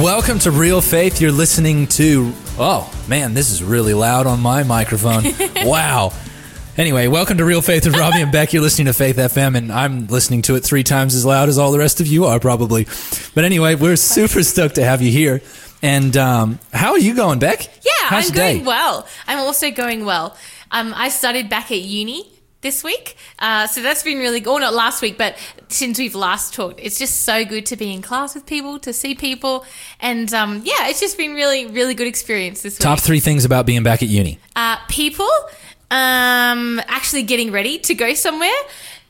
Welcome to Real Faith. You're listening to. Oh, man, this is really loud on my microphone. wow. Anyway, welcome to Real Faith with Robbie and Beck. You're listening to Faith FM, and I'm listening to it three times as loud as all the rest of you are, probably. But anyway, we're super stoked to have you here. And um, how are you going, Beck? Yeah, How's I'm your day? going well. I'm also going well. Um, I studied back at uni this week, uh, so that's been really good. Or not last week, but since we've last talked, it's just so good to be in class with people, to see people, and um, yeah, it's just been really, really good experience this week. Top three things about being back at uni. uh, people um, actually getting ready to go somewhere.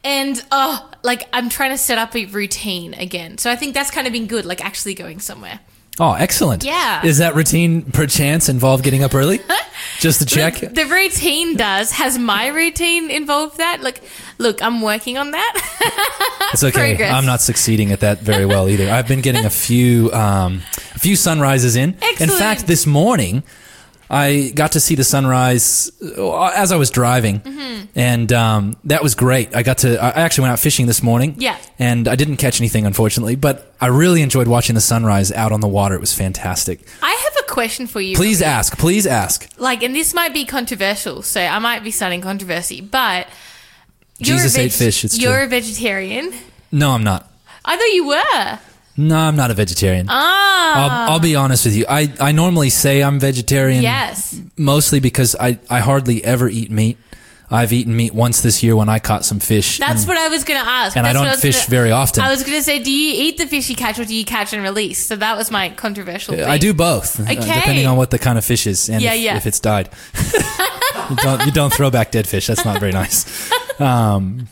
And oh, like I'm trying to set up a routine again. So I think that's kind of been good, like actually going somewhere. Oh, excellent. Yeah. Is that routine perchance involve getting up early? Just to check? The, the routine does. Has my routine involved that? Look, look, I'm working on that. It's okay. Progress. I'm not succeeding at that very well either. I've been getting a few um, a few sunrises in. In fact, this morning I got to see the sunrise uh, as I was driving, Mm-hmm. and um, that was great. I got to. I actually went out fishing this morning. Yeah. and I didn't catch anything unfortunately, but I really enjoyed watching the sunrise out on the water. It was fantastic. I have a question for you. Please ask. Please ask. Like, and this might be controversial, so I might be starting controversy, but you're a Jesus ate fish, it's you're true. a vegetarian. No, I'm not. I thought you were. No, I'm not a vegetarian. Ah, I'll, I'll be honest with you. I, I normally say I'm vegetarian. yes. mostly because I, I hardly ever eat meat. I've eaten meat once this year when I caught some fish. That's and, what I was going to ask. and I That's what don't was fish gonna- very often. I was going to say, do you eat the fish you catch or do you catch and release? So that was my controversial thing. I do both, uh, Okay. depending on what the kind of fish is and Yeah, if, yeah. if it's died. you, don't, you don't throw back dead fish. That's not very nice. Um,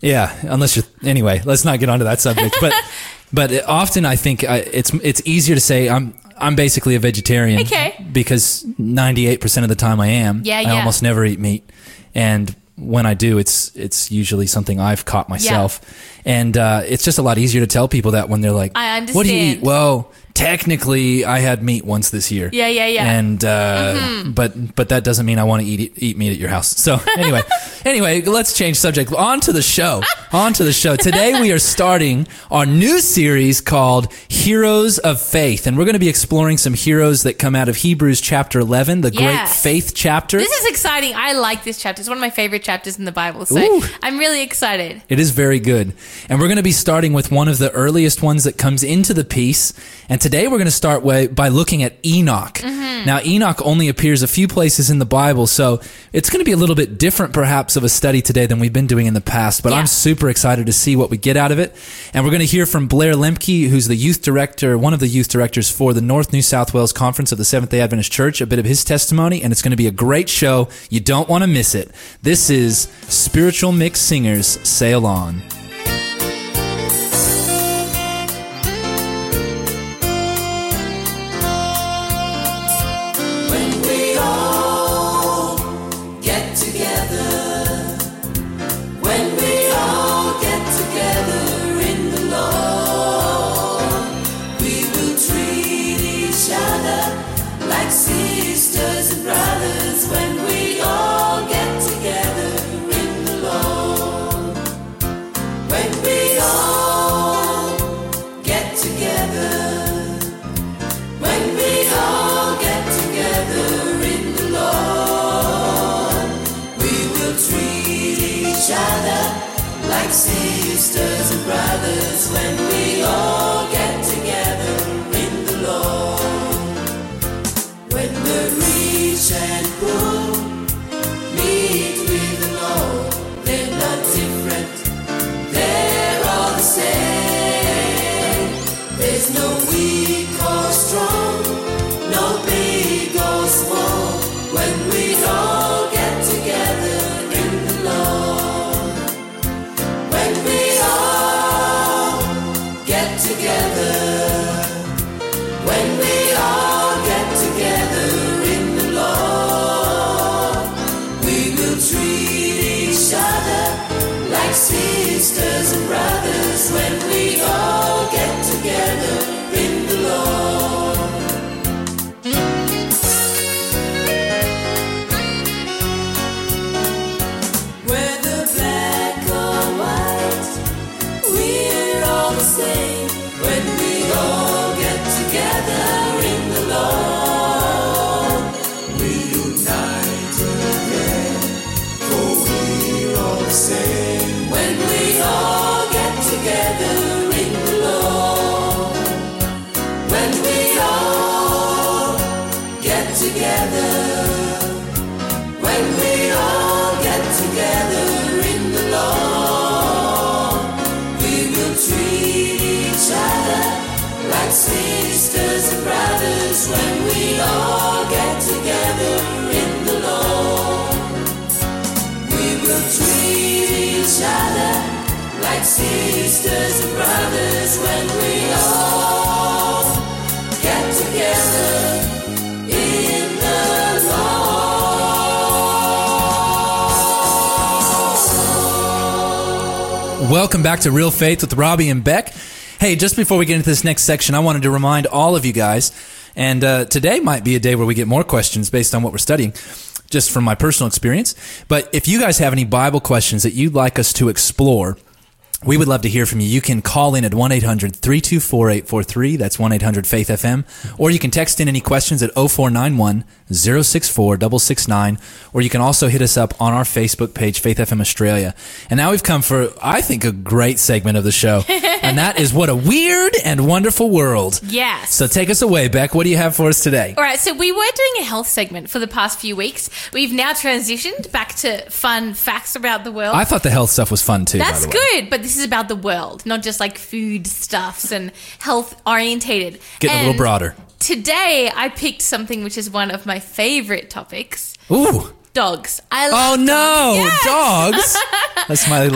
yeah, unless you're. Anyway, let's not get onto that subject. But but often I think I, it's it's easier to say I'm I'm basically a vegetarian. Okay. Because 98 percent of the time I am. Yeah, I almost never eat meat, and when I do, it's it's usually something I've caught myself, and uh, it's just a lot easier to tell people that when they're like, I understand." What do you eat?" Well, technically, I had meat once this year. Yeah, yeah, yeah. And uh, but but that doesn't mean I want to eat eat meat at your house. So anyway, anyway, let's change subject. On to the show. On to the show. Today we are starting our new series called Heroes of Faith, and we're going to be exploring some heroes that come out of Hebrews chapter eleven, the great faith chapter. This is exciting. I like this chapter. It's one of my favorite chapters in the Bible. So Ooh. I'm really excited. It is very good. And we're going to be starting with one of the earliest ones that comes into the piece. And today we're going to start way, by looking at Enoch. Mm-hmm. Now, Enoch only appears a few places in the Bible, so it's going to be a little bit different perhaps of a study today than we've been doing in the past, but Yeah. I'm super excited to see what we get out of it. And we're going to hear from Blair Lemke, who's the youth director, one of the youth directors for the North New South Wales Conference of the Seventh day Adventist Church, a bit of his testimony, and it's going to be a great show. You don't want to miss it. This is Spiritual Mix Singers Sail On. Sisters and brothers. When we all get together. Welcome back to Real Faith with Robbie and Beck. Hey, just before we get into this next section, I wanted to remind all of you guys, and uh, today might be a day where we get more questions based on what we're studying, just from my personal experience. But if you guys have any Bible questions that you'd like us to explore, we would love to hear from you. You can call in at 1 800 324 843. That's 1 800 Faith FM. Or you can text in any questions at 0491 064 669. Or you can also hit us up on our Facebook page, Faith FM Australia. And now we've come for, I think, a great segment of the show. and that is What a Weird and Wonderful World. Yes. So take us away, Beck. What do you have for us today? All right, so we were doing a health segment for the past few weeks. We've now transitioned back to fun facts about the world. I thought the health stuff was fun too. by That's the way. good, but this is about the world, not just like food stuffs and health orientated. Getting a little broader. Today, I picked something which is one of my favorite topics Ooh. Dogs. I Oh love no, dogs. That's my.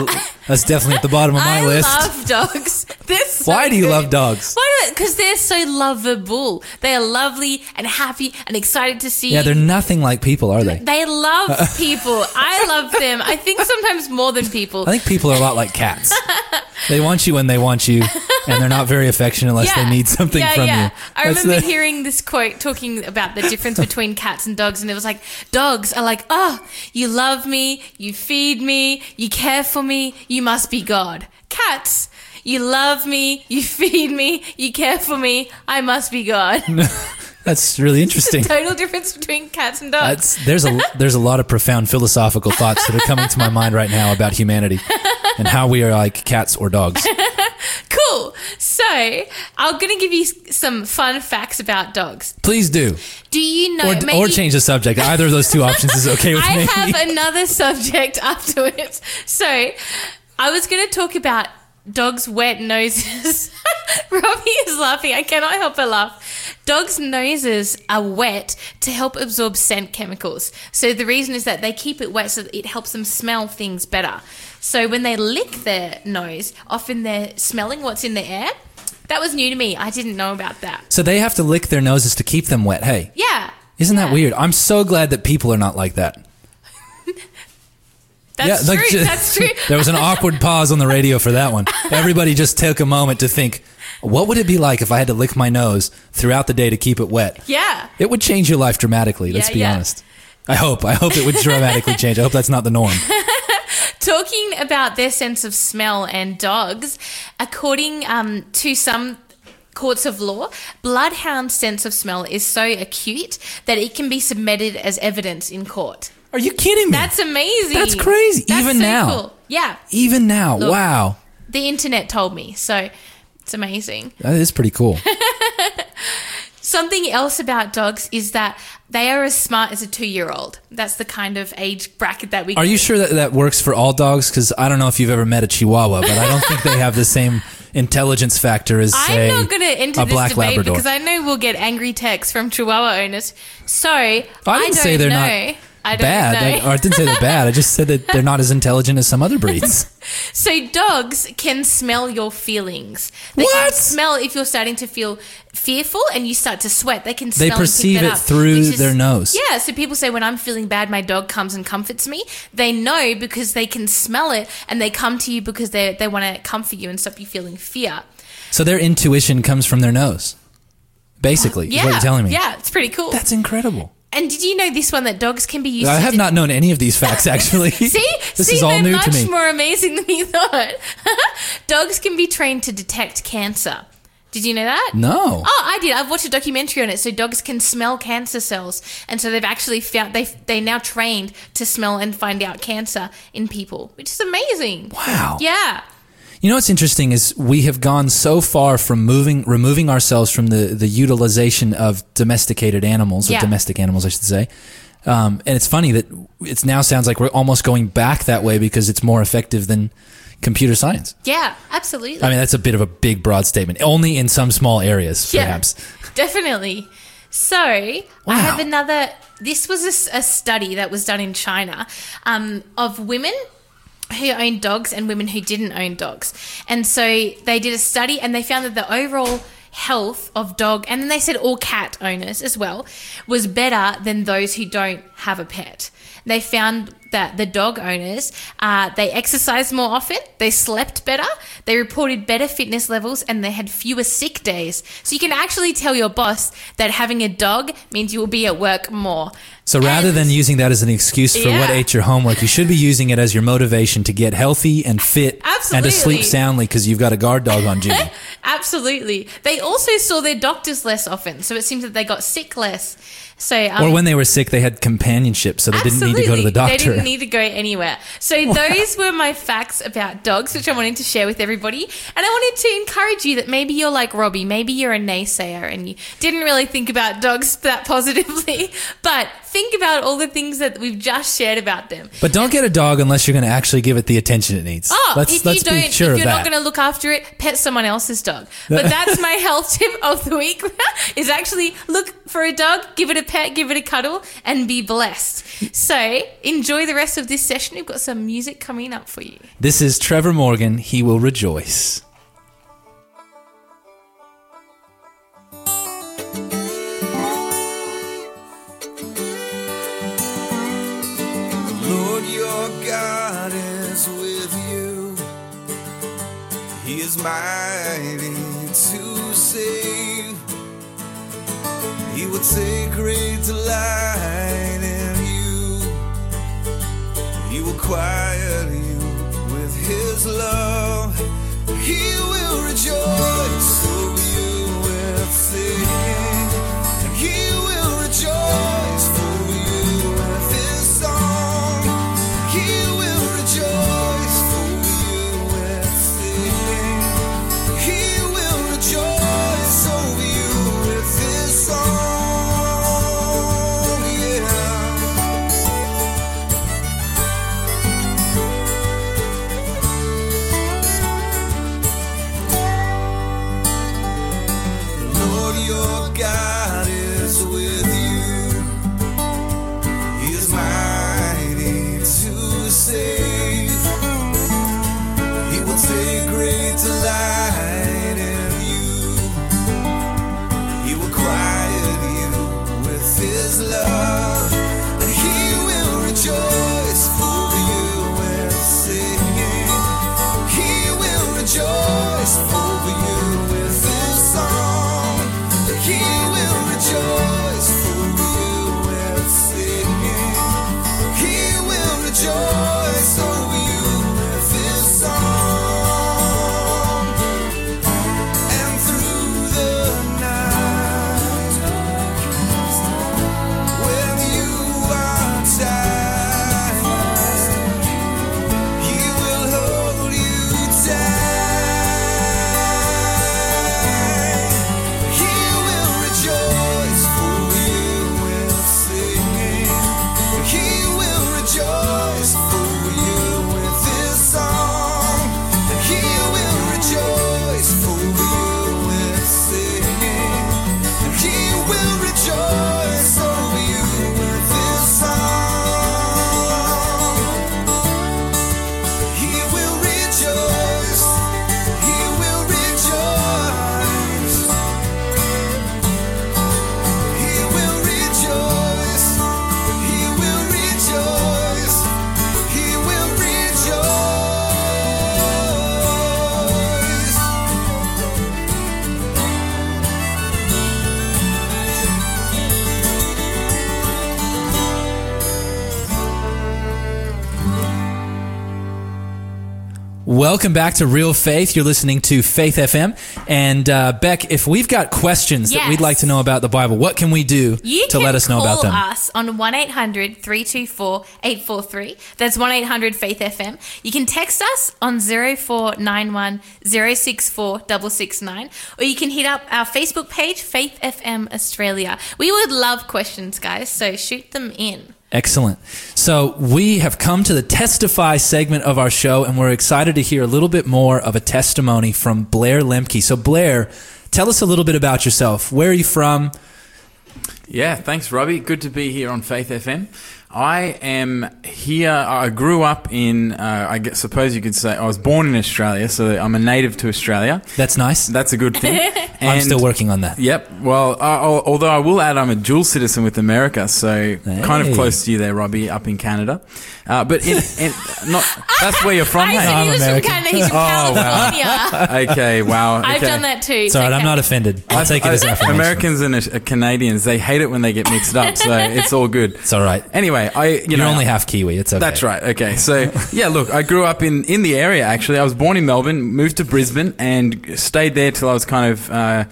That's definitely at the bottom of my list. I list. love dogs. They're so Why do you good. love dogs? Why? Because they're so lovable. They are lovely and happy and excited to see Yeah, they're nothing like people, are they? They love people. I love them. I think sometimes more than people. I think people are a lot like cats. They want you when they want you, and they're not very affectionate unless they need something yeah, from yeah. you. I That's remember the- hearing this quote talking about the difference between cats and dogs, and it was like, dogs are like, oh, you love me, you feed me, you care for me, you must be God. Cats, you love me, you feed me, you care for me, I must be God. That's really interesting. Total difference between cats and dogs. That's, there's a there's a lot of profound philosophical thoughts that are coming to my mind right now about humanity and how we are like cats or dogs. Cool. So, I'm going to give you some fun facts about dogs. Please do, Do you know? or, maybe- or change the subject. Either of those two options is okay with I me. I have another subject afterwards. So, I was going to talk about dogs' wet noses. Robbie is laughing. I cannot help but laugh. Dogs' noses are wet to help absorb scent chemicals. So, the reason is that they keep it wet so that it helps them smell things better. So, when they lick their nose, often they're smelling what's in the air. That was new to me. I didn't know about that. so they have to lick their noses to keep them wet. Hey, Yeah. isn't that weird? I'm so glad that people are not like that. That's like, true. ju- That's true. there was an awkward pause on the radio for that one. Everybody just took a moment to think, what would it be like if I had to lick my nose throughout the day to keep it wet? yeah. It would change your life dramatically, let's Yeah, be yeah. honest. I hope. I hope it would dramatically change. I hope that's not the norm. Talking about their sense of smell and dogs, according um, to some courts of law, bloodhound sense of smell is so acute that it can be submitted as evidence in court. Are you kidding me? That's amazing. That's crazy. That's Even so now. cool. Yeah, Even now. Look. wow. the internet told me, so it's amazing. That is pretty cool. Something else about dogs is that they are as smart as a two-year-old. That's the kind of age bracket that we. Are you sure that that works for all dogs? Because I don't know if you've ever met a Chihuahua, but I don't think they have the same intelligence factor as, say, I'm not going to enter a this black debate Labrador. because I know we'll get angry texts from Chihuahua owners. So I, I didn't don't say they're know. not I don't bad. know. I, or I didn't say they're bad. I just said that they're not as intelligent as some other breeds. so dogs can smell your feelings. They What? can smell if you're starting to feel fearful and you start to sweat. They can smell They perceive it up, through is- their nose. Yeah, so people say when I'm feeling bad, my dog comes and comforts me. They know because they can smell it and they come to you because they they want to comfort you and stop you feeling fear. So their intuition comes from their nose. Basically, Yeah, what you're telling me. Yeah, it's pretty cool. That's incredible. And did you know this one that dogs can be used? I have not known any of these facts actually. See, this See, is all they're new much to me. more amazing than you thought. Dogs can be trained to detect cancer. Did you know that? No. Oh, I did. I've watched a documentary on it. So dogs can smell cancer cells, and so they've actually found they they now trained to smell and find out cancer in people, which is amazing. Wow. Yeah. You know what's interesting is we have gone so far from moving, removing ourselves from the the utilization of domesticated animals, or Yeah. domestic animals, I should say. Um, and it's funny that it now sounds like we're almost going back that way because it's more effective than computer science. Yeah, absolutely. I mean, that's a bit of a big, broad statement. Only in some small areas, Yeah. perhaps. Definitely. So I have another. This was a study that was done in China um, of women who owned dogs and women who didn't own dogs, and so they did a study and they found that the overall health of dog and then they said all cat owners as well was better than those who don't have a pet. They found that the dog owners uh, they exercised more often they slept better they reported better fitness levels and they had fewer sick days. So you can actually tell your boss that having a dog means you will be at work more. So rather And- than using that as an excuse for what ate your homework, you should be using it as your motivation to get healthy and fit and to sleep soundly because you've got a guard dog on duty. absolutely. They also saw their doctors less often so it seems that they got sick less so um, or when they were sick, they had companionship, so they didn't need to go to the doctor. They didn't need to go anywhere. So those were my facts about dogs, which I wanted to share with everybody. And I wanted to encourage you that maybe you're like Robbie, maybe you're a naysayer and you didn't really think about dogs that positively, but think about all the things that we've just shared about them. but don't get a dog unless you're going to actually give it the attention it needs. Oh, let's if let's you don't, sure if you're not going to look after it, pet someone else's dog. But that's my health tip of the week: is actually look for a dog, give it a pet, give it a cuddle, and be blessed. So enjoy the rest of this session. We've got some music coming up for you. this is Trevor Morgan. He will rejoice. Lord, your God is with you. He is mighty to save. He will take great delight in you. He will quiet you with his love. He will rejoice Welcome back to Real Faith. You're listening to Faith FM. And uh, Beck, if we've got questions that we'd like to know about the Bible, what can we do You to let us know about call them? us on 1 800 324 843. That's 1 800 Faith FM. You can text us on 0491 064 669, or you can hit up our Facebook page, Faith FM Australia. We would love questions, guys, so shoot them in. Excellent. So we have come to the testify segment of our show, and we're excited to hear a little bit more of a testimony from Blair Lemke. So Blair, tell us a little bit about yourself. Where are you from? Yeah, thanks, Robbie. Good to be here on Faith FM. I am here. I grew up in, uh, I guess, suppose you could say, I was born in Australia, so I'm a native to Australia. That's nice. That's a good thing. I'm still working on that. Yep. Well, although I will add, I'm a dual citizen with America, so kind of close to you there, Robbie, up in Canada. Uh, but in, in, not that's where you're from. I hey? said I'm he was American. from Canada, he's from Oh, wow. Okay. Wow. I've done that too. Sorry, all right. I'm not offended. I'll take it as I- affirmation. Americans and uh, Canadians, they hate it when they get mixed up, so it's all good. It's all right. Anyway, I you You're know only half Kiwi. It's okay. That's right. Okay. So, yeah, look, I grew up in, in the area, actually. I was born in Melbourne, moved to Brisbane, and stayed there till I was kind of, uh,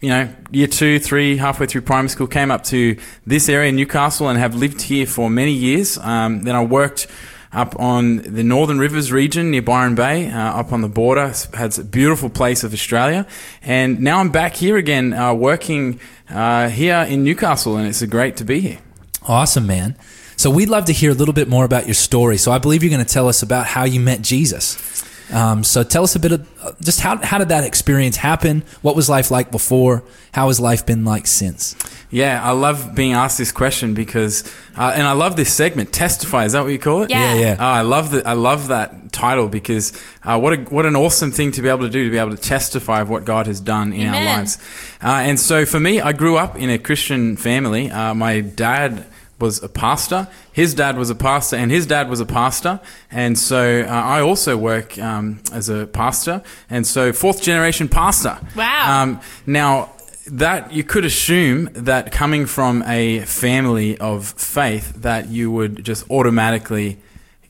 you know, year two, three, halfway through primary school, came up to this area, Newcastle, and have lived here for many years. Um, then I worked up on the Northern Rivers region near Byron Bay, uh, up on the border. Has a beautiful place of Australia. And now I'm back here again, uh, working uh, here in Newcastle, and it's great to be here. Awesome, man. So we'd love to hear a little bit more about your story. So I believe you're going to tell us about how you met Jesus. Um, so tell us a bit of uh, just how how did that experience happen? What was life like before? How has life been like since? Yeah, I love being asked this question because, uh, and I love this segment. Testify is that what you call it? Yeah. Yeah, yeah. Oh, I love that. I love that title because uh, what a what an awesome thing to be able to do to be able to testify of what God has done in our lives. Uh, and so for me, I grew up in a Christian family. Uh, my dad was a pastor. His dad was a pastor, and his dad was a pastor. And so uh, I also work um, as a pastor, and so fourth generation pastor. Wow. Um, now that you could assume that coming from a family of faith that you would just automatically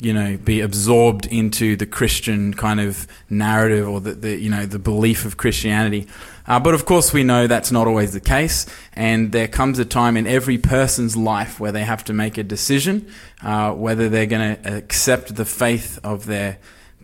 you know be absorbed into the christian kind of narrative or the, the you know the belief of christianity uh, but of course we know that's not always the case and there comes a time in every person's life where they have to make a decision uh, whether they're going to accept the faith of their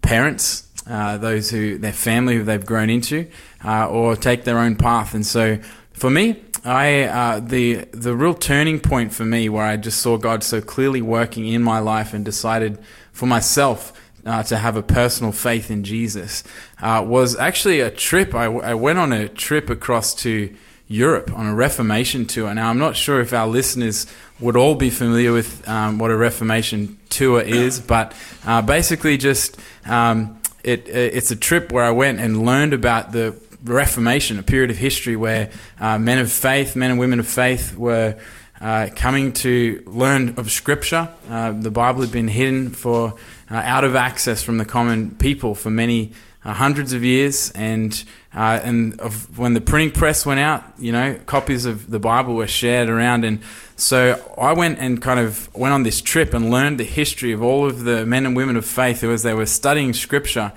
parents, uh, those who their family who they've grown into, uh, or take their own path. And so, for me, I uh, the the real turning point for me, where I just saw God so clearly working in my life and decided for myself. Uh, to have a personal faith in Jesus uh, was actually a trip. I, I went on a trip across to Europe on a Reformation tour. Now, I'm not sure if our listeners would all be familiar with um, what a Reformation tour is, but uh, basically, just um, it, it's a trip where I went and learned about the Reformation, a period of history where uh, men of faith, men and women of faith, were uh, coming to learn of Scripture. Uh, the Bible had been hidden for uh, out of access from the common people for many uh, hundreds of years, and uh, and of when the printing press went out, you know, copies of the Bible were shared around, and so I went and kind of went on this trip and learned the history of all of the men and women of faith who, as they were studying Scripture,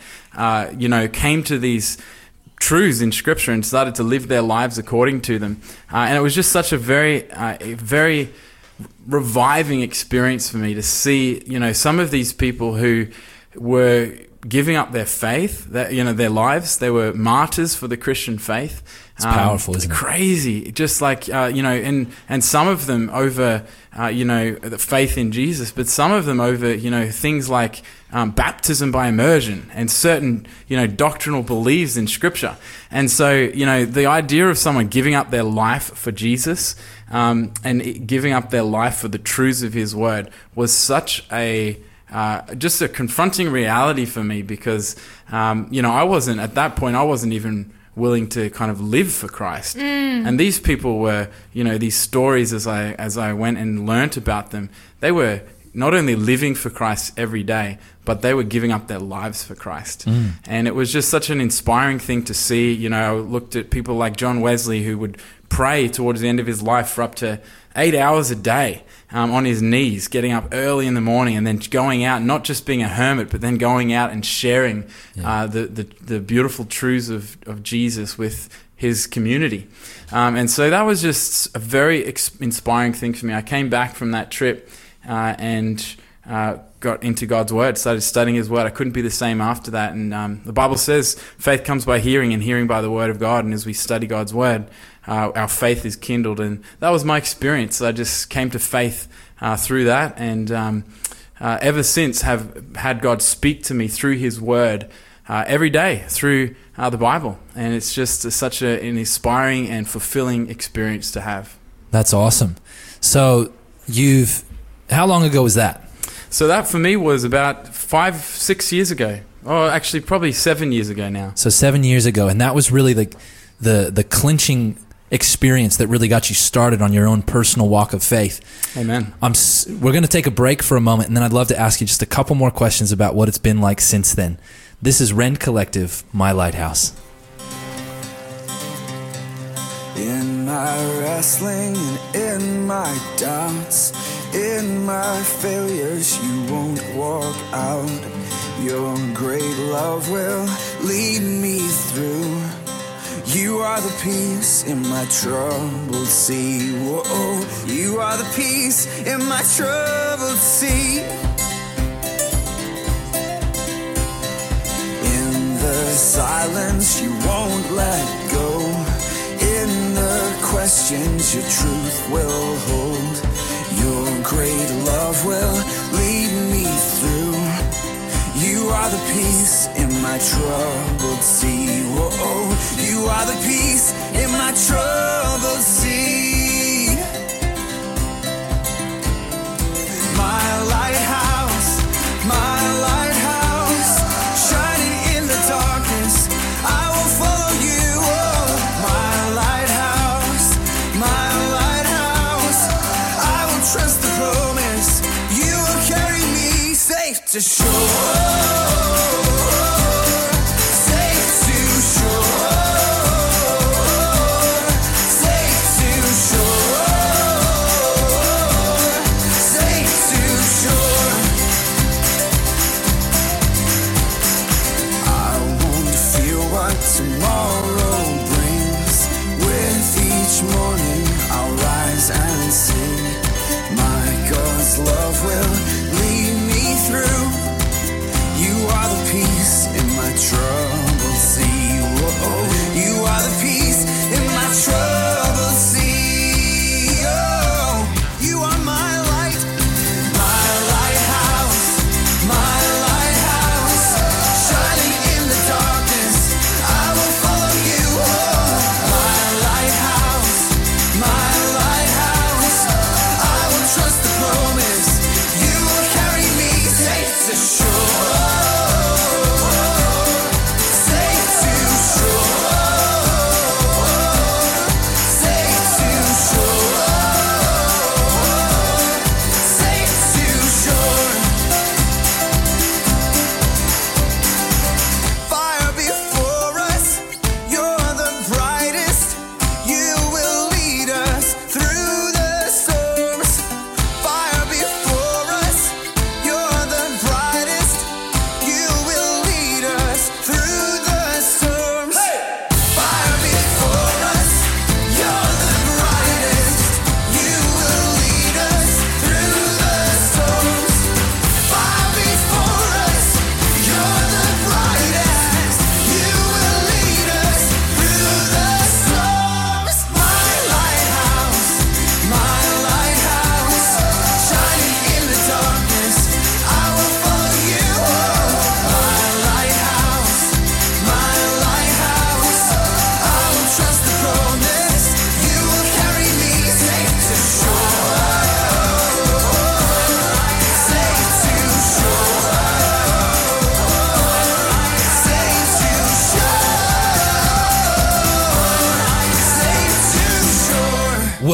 you know, came to these truths in Scripture and started to live their lives according to them, uh, and it was just such a very, uh, a very reviving experience for me to see, you know, some of these people who were giving up their faith, that you know, their lives. They were martyrs for the Christian faith. It's powerful, isn't it? Crazy, just like uh, you know, and and some of them over, uh, you know, the faith in Jesus, but some of them over, you know, things like um, baptism by immersion and certain, you know, doctrinal beliefs in Scripture. And so, you know, the idea of someone giving up their life for Jesus um, and it- giving up their life for the truths of His Word was such a uh, just a confronting reality for me because, um, you know, I wasn't at that point. I wasn't even willing to kind of live for Christ. And these people were, you know, these stories as I as I went and learnt about them, they were not only living for Christ every day, but they were giving up their lives for Christ. And it was just such an inspiring thing to see. You know, I looked at people like John Wesley who would pray towards the end of his life for up to eight hours a day um, on his knees, getting up early in the morning and then going out, not just being a hermit, but then going out and sharing uh, the, the, the beautiful truths of, of Jesus with his community. Um, and so that was just a very ex- inspiring thing for me. I came back from that trip uh, and uh, got into God's word, started studying His word. I couldn't be the same after that. And um, the Bible says faith comes by hearing, and hearing by the word of God. And as we study God's word, uh, our faith is kindled. And that was my experience. I just came to faith uh, through that, and um, uh, ever since have had God speak to me through His word. Uh, every day through uh, the Bible, and it's just such a, an inspiring and fulfilling experience to have. That's awesome. So you've how long ago was that? So that for me was about five, six years ago. Oh, actually, probably seven years ago now. So seven years ago, and that was really the the the clinching experience that really got you started on your own personal walk of faith. Amen. I'm s- we're going to take a break for a moment, and then I'd love to ask you just a couple more questions about what it's been like since then. This is Rend Collective, My Lighthouse. In my wrestling and in my doubts, in my failures, you won't walk out. Your great love will lead me through. You are the peace in my troubled sea. Whoa, you are the peace in my troubled sea. In the silence, you won't let go. In the questions, your truth will hold. Your great love will lead me through. You are the peace my troubled sea. Whoa, you are the peace in my troubled sea. My lighthouse,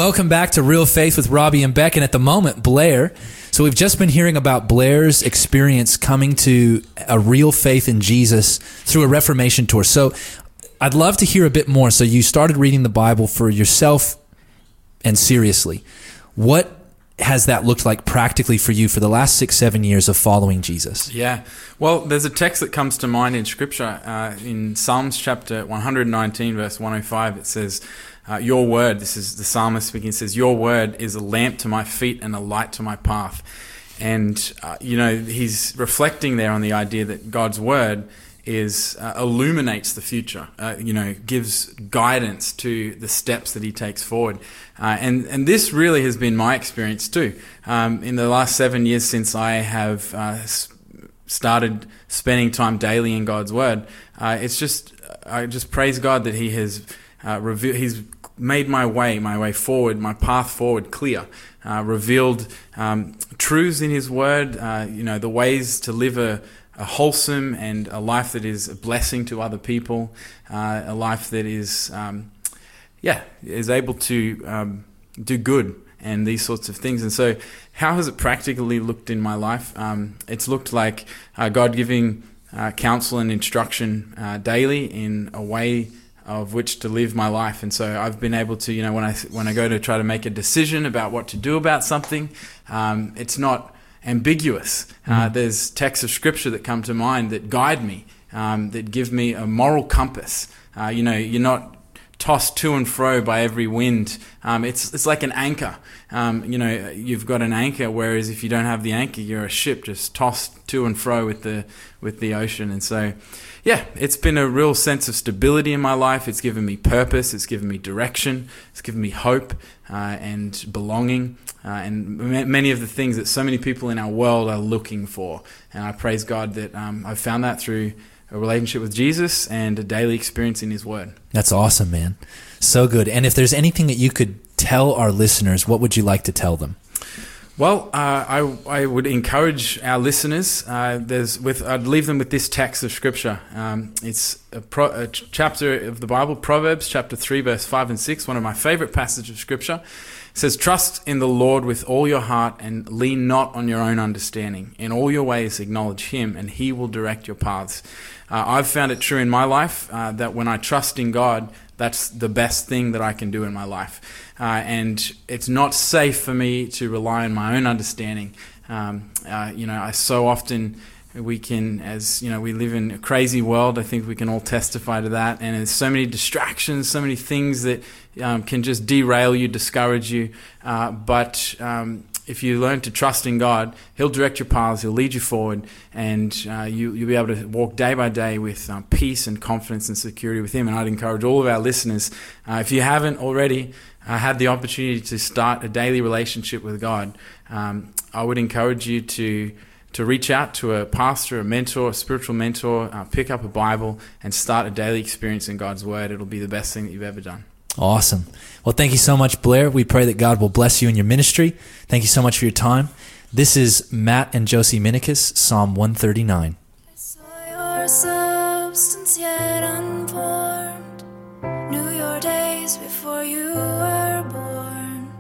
Welcome back to Real Faith with Robbie and Beck, and at the moment, Blair. So we've just been hearing about Blair's experience coming to a real faith in Jesus through a Reformation tour. So I'd love to hear a bit more. So you started reading the Bible for yourself and seriously. What has that looked like practically for you for the last six, seven years of following Jesus? Yeah. Well, there's a text that comes to mind in Scripture. Uh, in Psalms chapter 119, verse 105, it says, uh, Your word, this is the psalmist speaking, says, Your word is a lamp to my feet and a light to my path. And, uh, you know, he's reflecting there on the idea that God's word is uh, illuminates the future, uh, you know, gives guidance to the steps that he takes forward. Uh, and, and this really has been my experience too. Um, in the last seven years since I have uh, started spending time daily in God's Word, uh, it's just, I just praise God that He has uh, revealed, He's made my way, my way forward, my path forward clear. Uh, revealed um, truths in His Word, uh, you know, the ways to live a, a wholesome and a life that is a blessing to other people, uh, a life that is, um, yeah, is able to um, do good and these sorts of things. And so, how has it practically looked in my life? Um, it's looked like uh, God giving uh, counsel and instruction uh, daily in a way of which to live my life. And so, I've been able to, you know, when I when I go to try to make a decision about what to do about something, um, it's not ambiguous. Uh, there's texts of scripture that come to mind that guide me, um, that give me a moral compass. Uh, you know, you're not tossed to and fro by every wind. Um, it's it's like an anchor. Um, you know, you've got an anchor, whereas if you don't have the anchor, you're a ship just tossed to and fro with the with the ocean. And so, yeah, it's been a real sense of stability in my life. It's given me purpose. It's given me direction. It's given me hope uh, and belonging. Uh, and ma- many of the things that so many people in our world are looking for. And I praise God that um, I've found that through a relationship with Jesus and a daily experience in His Word. That's awesome, man. So good. And if there's anything that you could tell our listeners, what would you like to tell them? Well, uh, I, I would encourage our listeners. Uh, there's with I'd leave them with this text of scripture. Um, it's a, pro, a chapter of the Bible, Proverbs chapter three, verse five and six. One of my favorite passages of scripture. It says, "Trust in the Lord with all your heart, and lean not on your own understanding. In all your ways acknowledge Him, and He will direct your paths." Uh, I've found it true in my life uh, that when I trust in God, that's the best thing that I can do in my life. Uh, and it's not safe for me to rely on my own understanding. Um, uh, you know, I so often we can, as you know, we live in a crazy world. I think we can all testify to that. And there's so many distractions, so many things that um, can just derail you, discourage you. Uh, but um, if you learn to trust in God, He'll direct your paths, He'll lead you forward, and uh, you, you'll be able to walk day by day with um, peace and confidence and security with Him. And I'd encourage all of our listeners, uh, if you haven't already uh, had the opportunity to start a daily relationship with God, um, I would encourage you to to reach out to a pastor, a mentor, a spiritual mentor, uh, pick up a Bible, and start a daily experience in God's Word. It'll be the best thing that you've ever done. Awesome. Well, thank you so much, Blair. We pray that God will bless you in your ministry. Thank you so much for your time. This is Matt and Josie Minikus, Psalm 139. saw your substance yet unformed. Knew your days before you were born.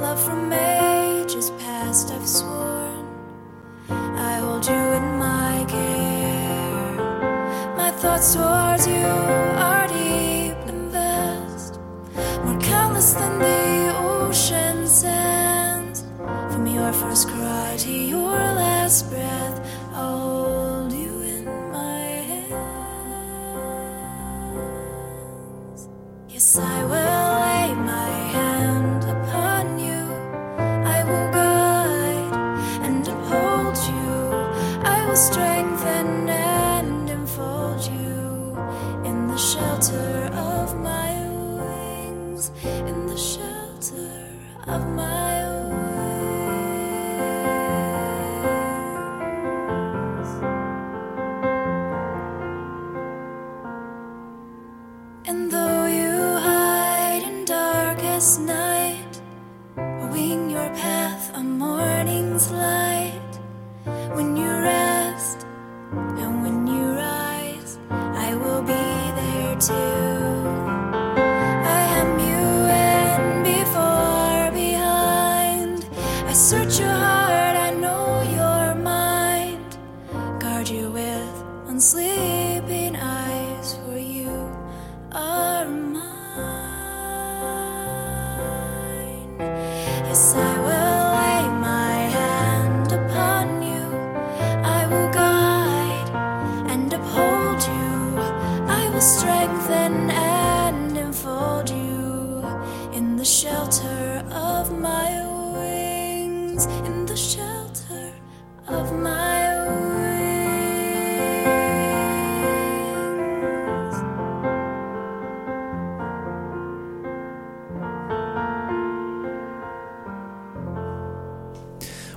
Love from ages past I've sworn. I hold you in my care. My thoughts towards you are. Countless than the ocean sands. From your first cry to your last breath, I'll hold you in my hands. Yes, I will lay my hand upon you. I will guide and uphold you. I will strengthen and enfold you in the shelter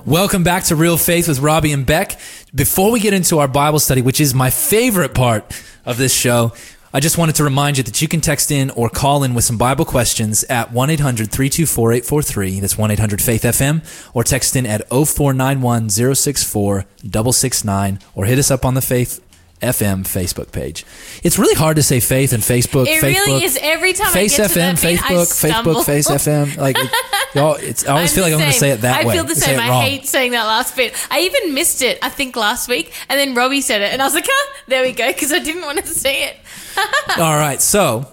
Welcome back to Real Faith with Robbie and Beck. Before we get into our Bible study, which is my favorite part of this show, I just wanted to remind you that you can text in or call in with some Bible questions at 1 800 324 843. That's 1 800 Faith FM. Or text in at 0491 064 669 or hit us up on the Faith FM Facebook page. It's really hard to say faith and Facebook. It Facebook, really is. Every time Face I get to FM, that bit, I Facebook. Facebook, Face FM. Like, it, y'all, it's, I always I'm feel like the I'm going to say it that I way. I feel the same. I hate saying that last bit. I even missed it, I think, last week. And then Robbie said it. And I was like, huh, there we go, because I didn't want to say it. All right, so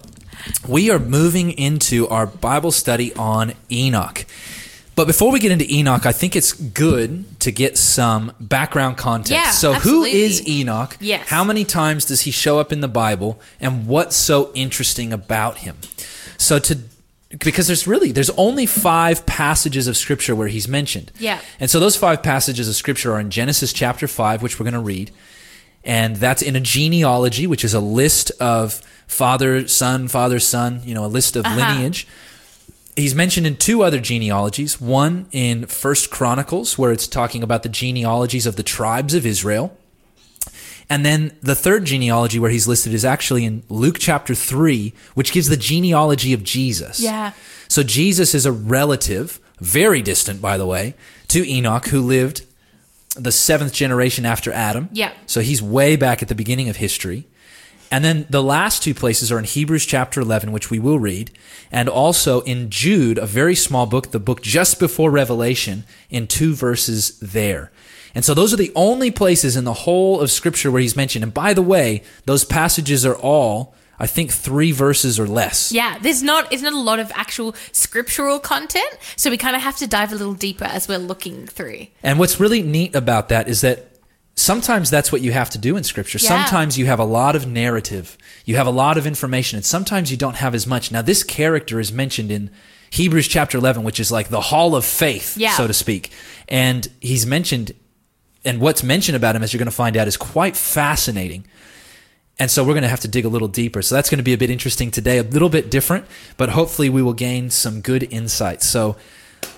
we are moving into our Bible study on Enoch. But before we get into Enoch, I think it's good to get some background context. Yeah, so, who absolutely. is Enoch? Yes. How many times does he show up in the Bible? And what's so interesting about him? So, to because there's really there's only five passages of scripture where he's mentioned. Yeah. And so those five passages of scripture are in Genesis chapter 5, which we're going to read. And that's in a genealogy, which is a list of father, son, father, son, you know, a list of uh-huh. lineage. He's mentioned in two other genealogies, one in First Chronicles, where it's talking about the genealogies of the tribes of Israel. And then the third genealogy where he's listed is actually in Luke chapter 3, which gives the genealogy of Jesus. Yeah. So Jesus is a relative, very distant, by the way, to Enoch, who lived the seventh generation after Adam. Yeah. So he's way back at the beginning of history. And then the last two places are in Hebrews chapter 11, which we will read, and also in Jude, a very small book, the book just before Revelation, in two verses there. And so those are the only places in the whole of Scripture where he's mentioned. And by the way, those passages are all, I think, three verses or less. Yeah, there's not it's not a lot of actual scriptural content, so we kind of have to dive a little deeper as we're looking through. And what's really neat about that is that sometimes that's what you have to do in scripture. Yeah. Sometimes you have a lot of narrative, you have a lot of information, and sometimes you don't have as much. Now, this character is mentioned in Hebrews chapter 11, which is like the hall of faith, Yeah. so to speak. And he's mentioned, and what's mentioned about him, as you're going to find out, is quite fascinating. And so we're going to have to dig a little deeper. So that's going to be a bit interesting today, a little bit different, but hopefully we will gain some good insights. So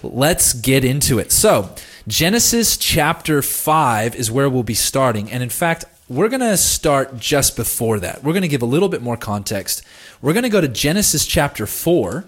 let's get into it. So, Genesis chapter 5 is where we'll be starting. And in fact, we're going to start just before that. We're going to give a little bit more context. We're going to go to Genesis chapter 4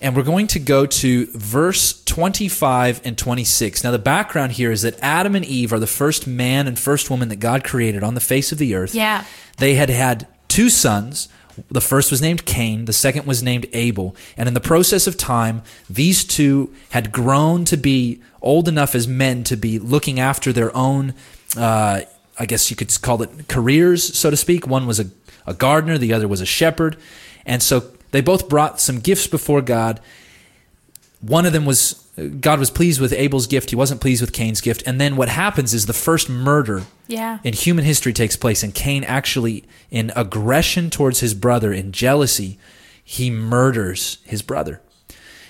and we're going to go to verse 25 and 26. Now, the background here is that Adam and Eve are the first man and first woman that God created on the face of the earth. Yeah. They had had two sons. The first was named Cain, the second was named Abel. And in the process of time, these two had grown to be old enough as men to be looking after their own, uh, I guess you could call it careers, so to speak. One was a, a gardener, the other was a shepherd. And so they both brought some gifts before God. One of them was, God was pleased with Abel's gift, he wasn't pleased with Cain's gift. And then what happens is the first murder Yeah. in human history takes place and Cain actually in aggression towards his brother in jealousy he murders his brother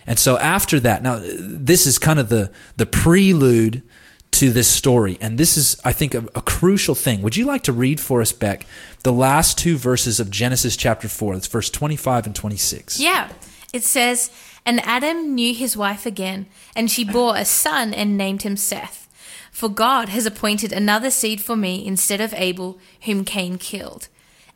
and so after that now this is kind of the the prelude to this story and this is i think a, a crucial thing would you like to read for us beck the last two verses of genesis chapter 4 that's verse 25 and 26 Yeah. It says, And Adam knew his wife again, and she bore a son and named him Seth. For God has appointed another seed for me instead of Abel, whom Cain killed.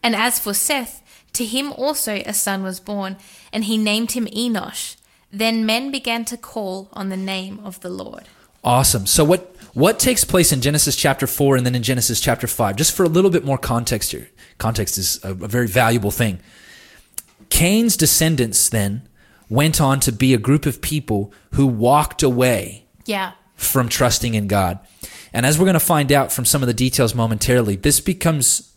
And as for Seth, to him also a son was born, and he named him Enosh. Then men began to call on the name of the Lord. Awesome. So what what takes place in Genesis chapter 4 and then in Genesis chapter 5? Just for a little bit more context here. Context is a, a very valuable thing. Cain's descendants then went on to be a group of people who walked away Yeah. from trusting in God. And as we're going to find out from some of the details momentarily, this becomes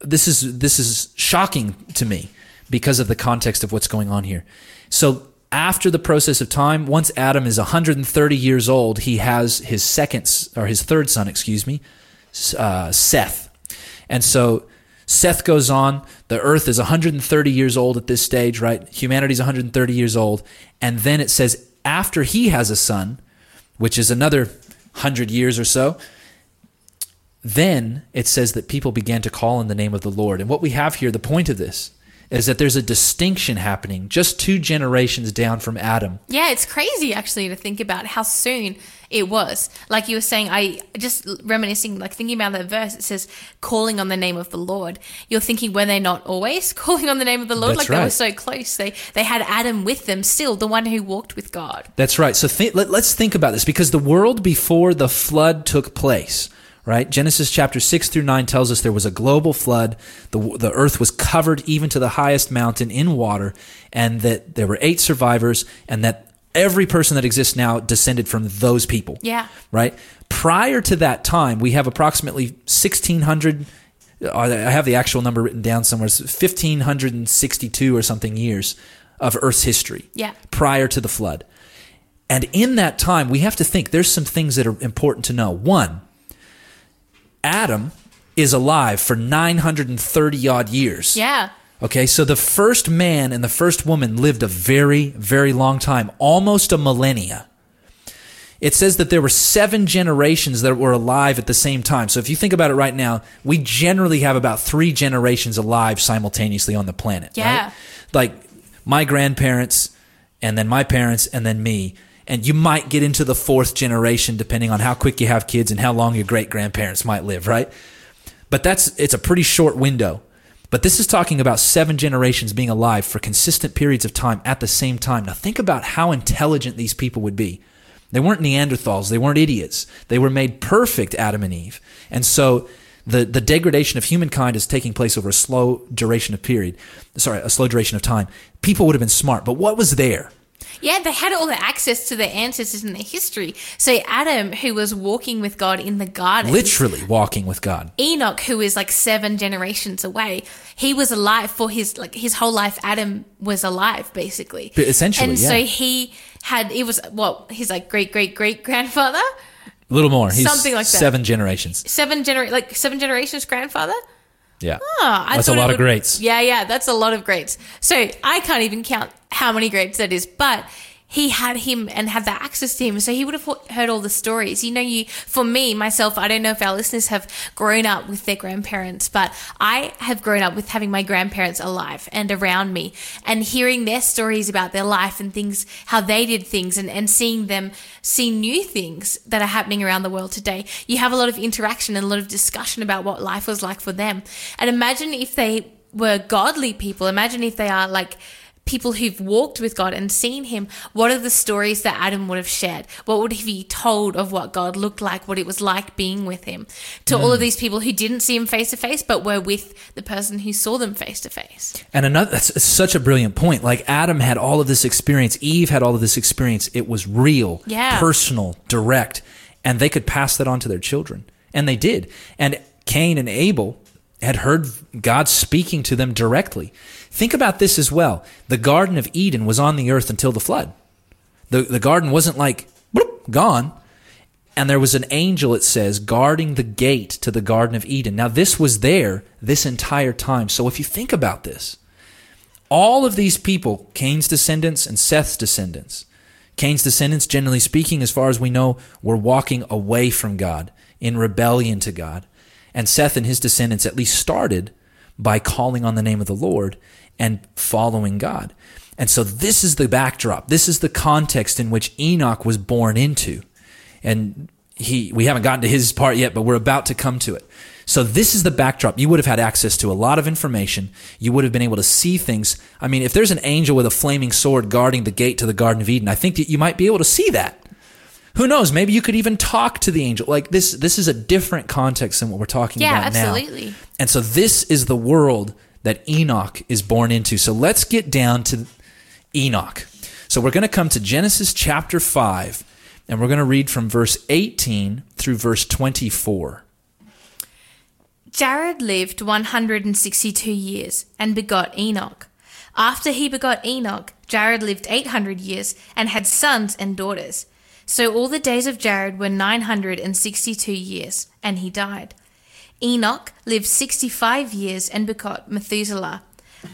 this is this is shocking to me because of the context of what's going on here. So after the process of time, once Adam is 130 years old, he has his second or his third son, excuse me, uh, Seth. And so Seth goes on. The earth is 130 years old at this stage, right? Humanity's 130 years old. And then it says after he has a son, which is another 100 years or so, then it says that people began to call in the name of the Lord. And what we have here, the point of this, is that there's a distinction happening just two generations down from Adam. Yeah, it's crazy actually to think about how soon it was. Like you were saying, I just reminiscing, like thinking about that verse. It says, "Calling on the name of the Lord." You're thinking, were they not always calling on the name of the Lord? That's like they were so close. They they had Adam with them still, the one who walked with God. That's right. So th- let, let's think about this because the world before the flood took place, right? Genesis chapter 6 through 9 tells us there was a global flood. The, the earth was covered even to the highest mountain in water, and that there were eight survivors, and that every person that exists now descended from those people. Yeah. Right? Prior to that time, we have approximately 1,600. Uh, I have the actual number written down somewhere. It's 1,562 or something years of Earth's history Yeah. prior to the flood. And in that time, we have to think there's some things that are important to know. One, Adam is alive for 930 odd years. Yeah. Okay, so the first man and the first woman lived a very, very long time, almost a millennia. It says that there were seven generations that were alive at the same time. So if you think about it right now, we generally have about three generations alive simultaneously on the planet. Yeah. Right? Like my grandparents, and then my parents, and then me. And you might get into the fourth generation depending on how quick you have kids and how long your great grandparents might live, right? But that's it's a pretty short window. But this is talking about seven generations being alive for consistent periods of time at the same time. Now think about how intelligent these people would be. They weren't Neanderthals, they weren't idiots. They were made perfect, Adam and Eve. And so the, the degradation of humankind is taking place over a slow duration of period. Sorry, a slow duration of time. People would have been smart, but what was there? Yeah, they had all the access to their ancestors and their history. So Adam, who was walking with God in the garden, Literally walking with God. Enoch, who is like seven generations away, he was alive for his like his whole life. Adam was alive, basically. But essentially, and yeah. so he had it was what his like great great great grandfather, A little more. He's Something like that. seven generations. seven gener like seven generations grandfather. Yeah. Oh, That's a lot of would- greats. Yeah, yeah, that's a lot of greats. So I can't even count how many greats that is, but he had him and had that access to him, so he would have heard all the stories. You know, you for me myself, I don't know if our listeners have grown up with their grandparents, but I have grown up with having my grandparents alive and around me, and hearing their stories about their life and things, how they did things, and and seeing them see new things that are happening around the world today. You have a lot of interaction and a lot of discussion about what life was like for them, and imagine if they were godly people. Imagine if they are like people who've walked with God and seen Him. What are the stories that Adam would have shared? What would he told of what God looked like, what it was like being with Him? To all of mm. these people who didn't see Him face to face, but were with the person who saw them face to face. And another, that's such a brilliant point. Like Adam had all of this experience, Eve had all of this experience. It was real, Yeah. personal, direct, and they could pass that on to their children. And they did. And Cain and Abel had heard God speaking to them directly. Think about this as well. The Garden of Eden was on the earth until the flood. The, the garden wasn't like bloop, gone. And there was an angel, it says, guarding the gate to the Garden of Eden. Now, this was there this entire time. So, if you think about this, all of these people, Cain's descendants and Seth's descendants, Cain's descendants, generally speaking, as far as we know, were walking away from God in rebellion to God. And Seth and his descendants at least started by calling on the name of the Lord and following God. And so this is the backdrop. This is the context in which Enoch was born into. And he we haven't gotten to his part yet, but we're about to come to it. So this is the backdrop. You would have had access to a lot of information. You would have been able to see things. I mean, if there's an angel with a flaming sword guarding the gate to the Garden of Eden, I think that you might be able to see that. Who knows? Maybe you could even talk to the angel. Like this this is a different context than what we're talking Yeah, about now. absolutely. And so this is the world that Enoch is born into. So let's get down to Enoch. So we're going to come to Genesis chapter 5 and we're going to read from verse 18 through verse 24. Jared lived 162 years and begot Enoch. After he begot Enoch, Jared lived 800 years and had sons and daughters. So all the days of Jared were 962 years, and he died. Enoch lived 65 years and begot Methuselah.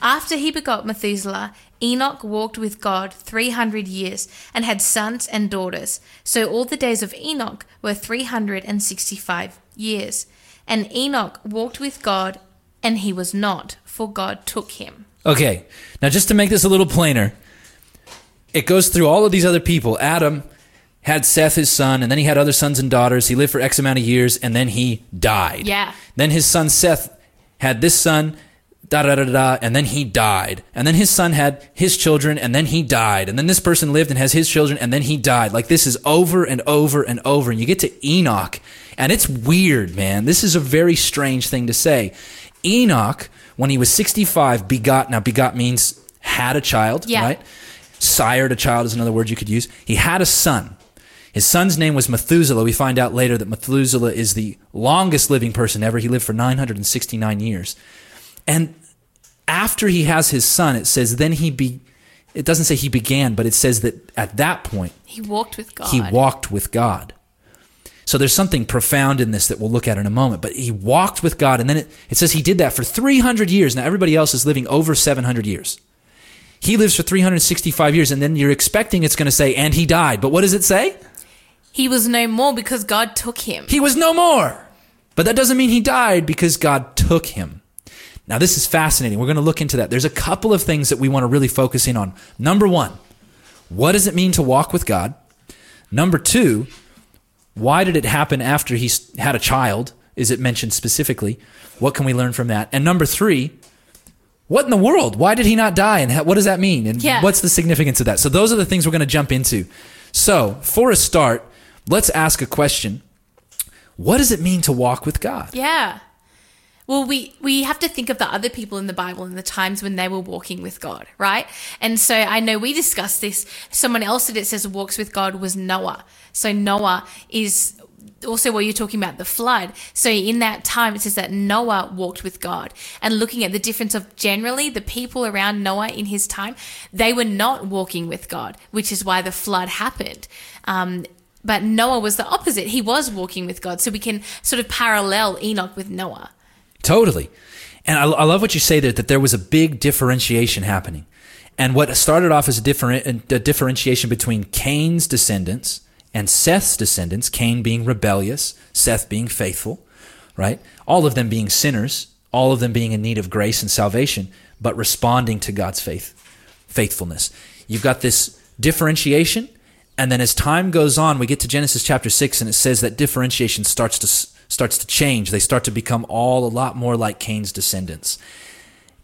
After he begot Methuselah, Enoch walked with God 300 years and had sons and daughters. So all the days of Enoch were 365 years. And Enoch walked with God, and he was not, for God took him. Okay, now just to make this a little plainer, it goes through all of these other people. Adam had Seth, his son, and then he had other sons and daughters. He lived for X amount of years, and then he died. Yeah. Then his son Seth had this son, da da da da, and then he died. And then his son had his children, and then he died. And then this person lived and has his children, and then he died. Like this is over and over and over. And you get to Enoch, and it's weird, man. This is a very strange thing to say. Enoch, when he was 65, begot. Now, begot means had a child, Yeah. right? Sired a child is another word you could use. He had a son. His son's name was Methuselah. We find out later that Methuselah is the longest living person ever. He lived for 969 years. And after he has his son, it says, then he be, it doesn't say he began, but it says that at that point, He walked with God. he walked with God. So there's something profound in this that we'll look at in a moment. But he walked with God, and then it, it says he did that for 300 years. Now, everybody else is living over 700 years. He lives for 365 years, and then you're expecting it's going to say, and he died. But what does it say? He was no more because God took him. He was no more. But that doesn't mean he died because God took him. Now, this is fascinating. We're going to look into that. There's a couple of things that we want to really focus in on. Number one, what does it mean to walk with God? Number two, why did it happen after he had a child? Is it mentioned specifically? What can we learn from that? And number three, what in the world? Why did he not die? And what does that mean? And Yeah. what's the significance of that? So, those are the things we're going to jump into. So, for a start, let's ask a question What does it mean to walk with God? Yeah. Well, we, we have to think of the other people in the Bible and the times when they were walking with God, right? And so I know we discussed this. Someone else that it says walks with God was Noah. So Noah is also what you're talking about, the flood. So in that time, it says that Noah walked with God. And looking at the difference of generally the people around Noah in his time, they were not walking with God, which is why the flood happened. Um, but Noah was the opposite. He was walking with God. So we can sort of parallel Enoch with Noah. Totally. And I, I love what you say there that there was a big differentiation happening. And what started off as a, different, a differentiation between Cain's descendants and Seth's descendants, Cain being rebellious, Seth being faithful, right? All of them being sinners, all of them being in need of grace and salvation, but responding to God's faith, faithfulness. You've got this differentiation, and then as time goes on, we get to Genesis chapter 6 and it says that differentiation starts to starts to change. They start to become all a lot more like Cain's descendants.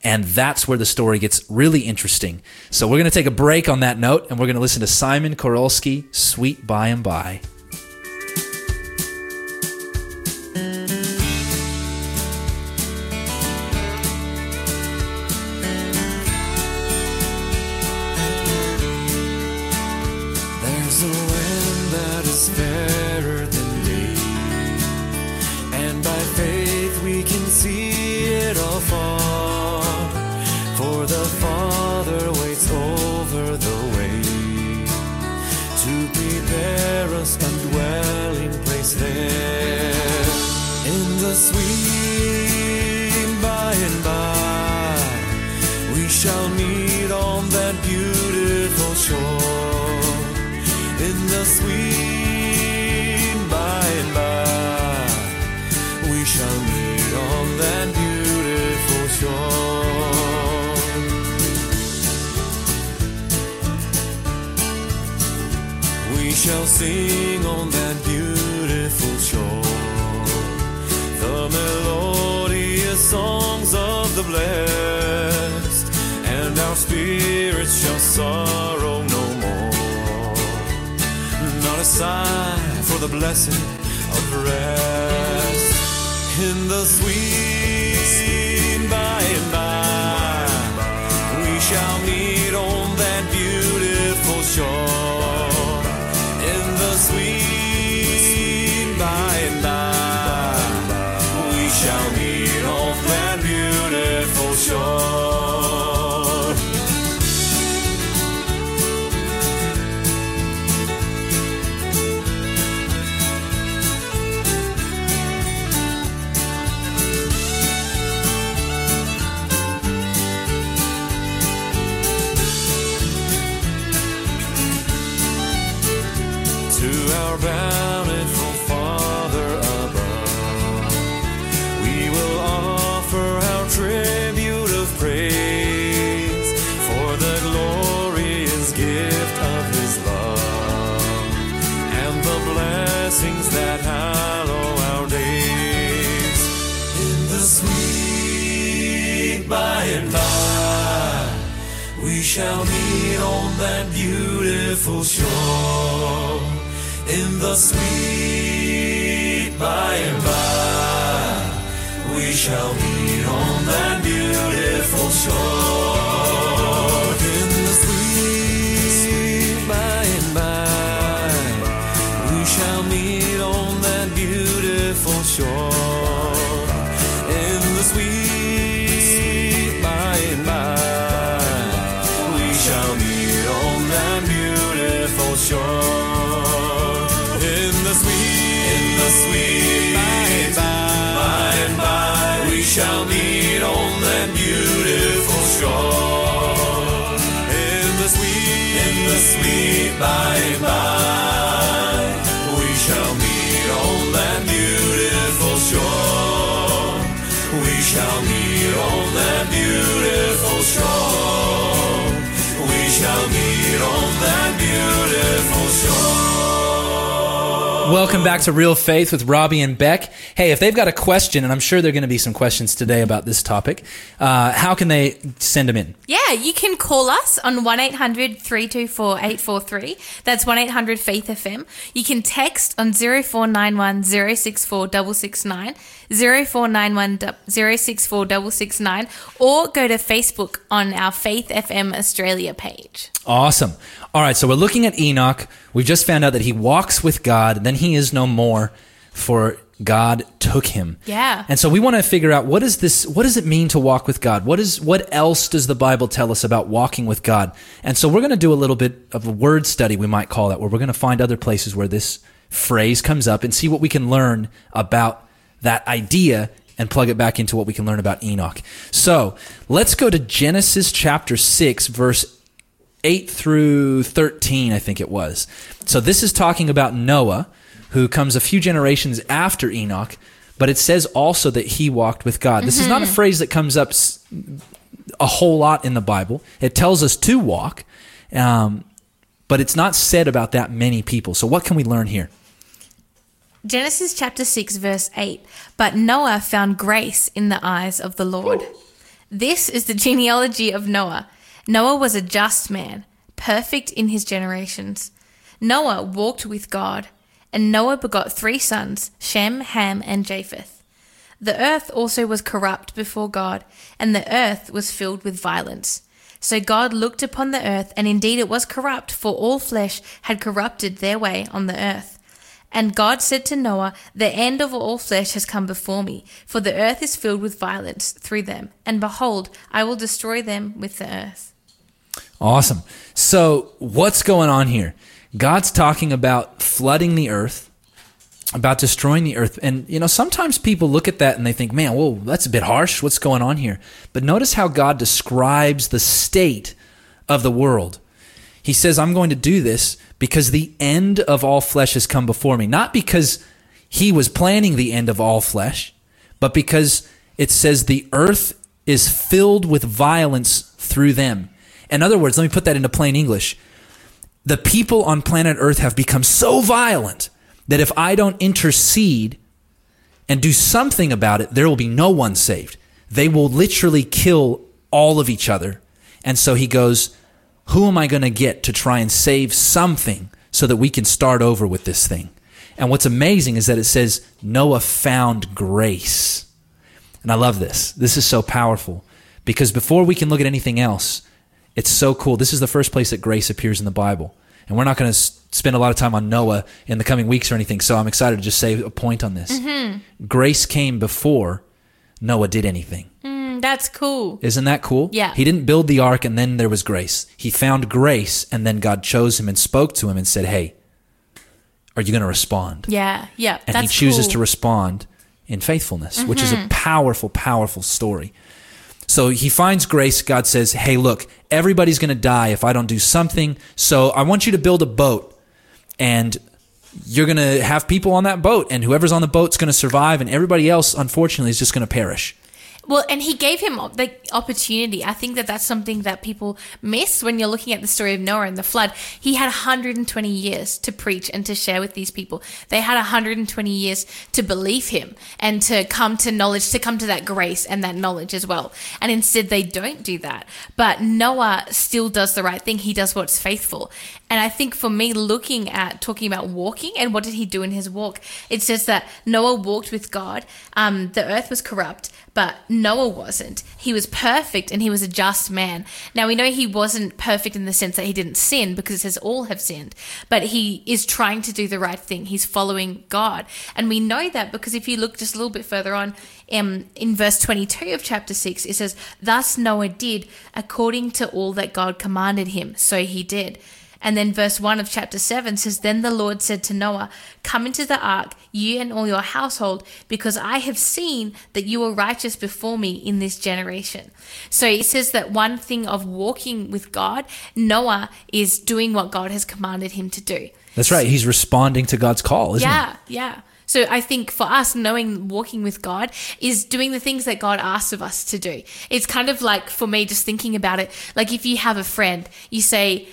And that's where the story gets really interesting. So we're going to take a break on that note and we're going to listen to Simon Korolski, Sweet By and By. Sing on that beautiful shore. The melodious songs of the blessed and our spirits shall sorrow no more. Not a sigh for the blessing of rest. In the sweet By and by, we shall meet on that beautiful shore. In the sweet by and by, we shall meet on that beautiful shore. In the sweet by and by, we shall meet on that beautiful shore. Sweet by and by, we shall meet on that beautiful shore. We shall Welcome back to Real Faith with Robbie and Beck. Hey, if they've got a question, and I'm sure there are going to be some questions today about this topic, uh, how can they send them in? Yeah, you can call us on 1 800 324 843. That's 1 800 Faith FM. You can text on 0491 064 669, 0491 064 669, or go to Facebook on our Faith FM Australia page. Awesome. All right, so we're looking at Enoch. We've just found out that he walks with God, then he is no more, for God took him. Yeah. And so we want to figure out what is this what does it mean to walk with God? What is what else does the Bible tell us about walking with God? And so we're going to do a little bit of a word study, we might call that, where we're going to find other places where this phrase comes up and see what we can learn about that idea and plug it back into what we can learn about Enoch. So, let's go to Genesis chapter 6 verse 8 through 13, I think it was. So this is talking about Noah, who comes a few generations after Enoch, but it says also that he walked with God. This is not a phrase that comes up a whole lot in the Bible. It tells us to walk, um, but it's not said about that many people. So what can we learn here? Genesis chapter 6, verse 8. But Noah found grace in the eyes of the Lord. This is the genealogy of Noah. Noah was a just man, perfect in his generations. Noah walked with God, and Noah begot three sons Shem, Ham, and Japheth. The earth also was corrupt before God, and the earth was filled with violence. So God looked upon the earth, and indeed it was corrupt, for all flesh had corrupted their way on the earth. And God said to Noah, The end of all flesh has come before me, for the earth is filled with violence through them. And behold, I will destroy them with the earth. Awesome. So, what's going on here? God's talking about flooding the earth, about destroying the earth. And, you know, sometimes people look at that and they think, man, whoa, that's a bit harsh. What's going on here? But notice how God describes the state of the world. He says, I'm going to do this because the end of all flesh has come before me. Not because he was planning the end of all flesh, but because it says the earth is filled with violence through them. In other words, let me put that into plain English. The people on planet Earth have become so violent that if I don't intercede and do something about it, there will be no one saved. They will literally kill all of each other. And so he goes, Who am I going to get to try and save something so that we can start over with this thing? And what's amazing is that it says Noah found grace. And I love this. This is so powerful because before we can look at anything else, it's so cool. This is the first place that grace appears in the Bible. And we're not going to spend a lot of time on Noah in the coming weeks or anything. So I'm excited to just say a point on this. Grace came before Noah did anything. Mm, that's cool. Isn't that cool? Yeah. He didn't build the ark and then there was grace. He found grace and then God chose him and spoke to him and said, Hey, are you going to respond? Yeah, yeah. and he chooses cool. to respond in faithfulness, which is a mm-hmm. powerful, powerful story. So he finds grace. God says, Hey, look, everybody's going to die if I don't do something. So I want you to build a boat and you're going to have people on that boat, and whoever's on the boat's going to survive, and everybody else, unfortunately, is just going to perish. Well, and he gave him the opportunity. I think that that's something that people miss when you're looking at the story of Noah and the flood. He had 120 years to preach and to share with these people. They had 120 years to believe him and to come to knowledge, to come to that grace and that knowledge as well. And instead, they don't do that. But Noah still does the right thing. He does what's faithful. And I think for me, looking at talking about walking and what did he do in his walk, it says that Noah walked with God. Um, the earth was corrupt, but Noah wasn't. He was perfect and he was a just man. Now we know he wasn't perfect in the sense that he didn't sin because it says all have sinned, but he is trying to do the right thing. He's following God. And we know that because if you look just a little bit further on um, in verse 22 of chapter 6, it says, Thus Noah did according to all that God commanded him. So he did. And then verse 1 of chapter 7 says, Then the Lord said to Noah, Come into the ark, you and all your household, because I have seen that you are righteous before me in this generation. So it says that one thing of walking with God, Noah is doing what God has commanded him to do. That's right. He's responding to God's call, isn't he? Yeah, yeah. So I think for us, knowing walking with God is doing the things that God asks of us to do. It's kind of like for me, just thinking about it, like if you have a friend, you say,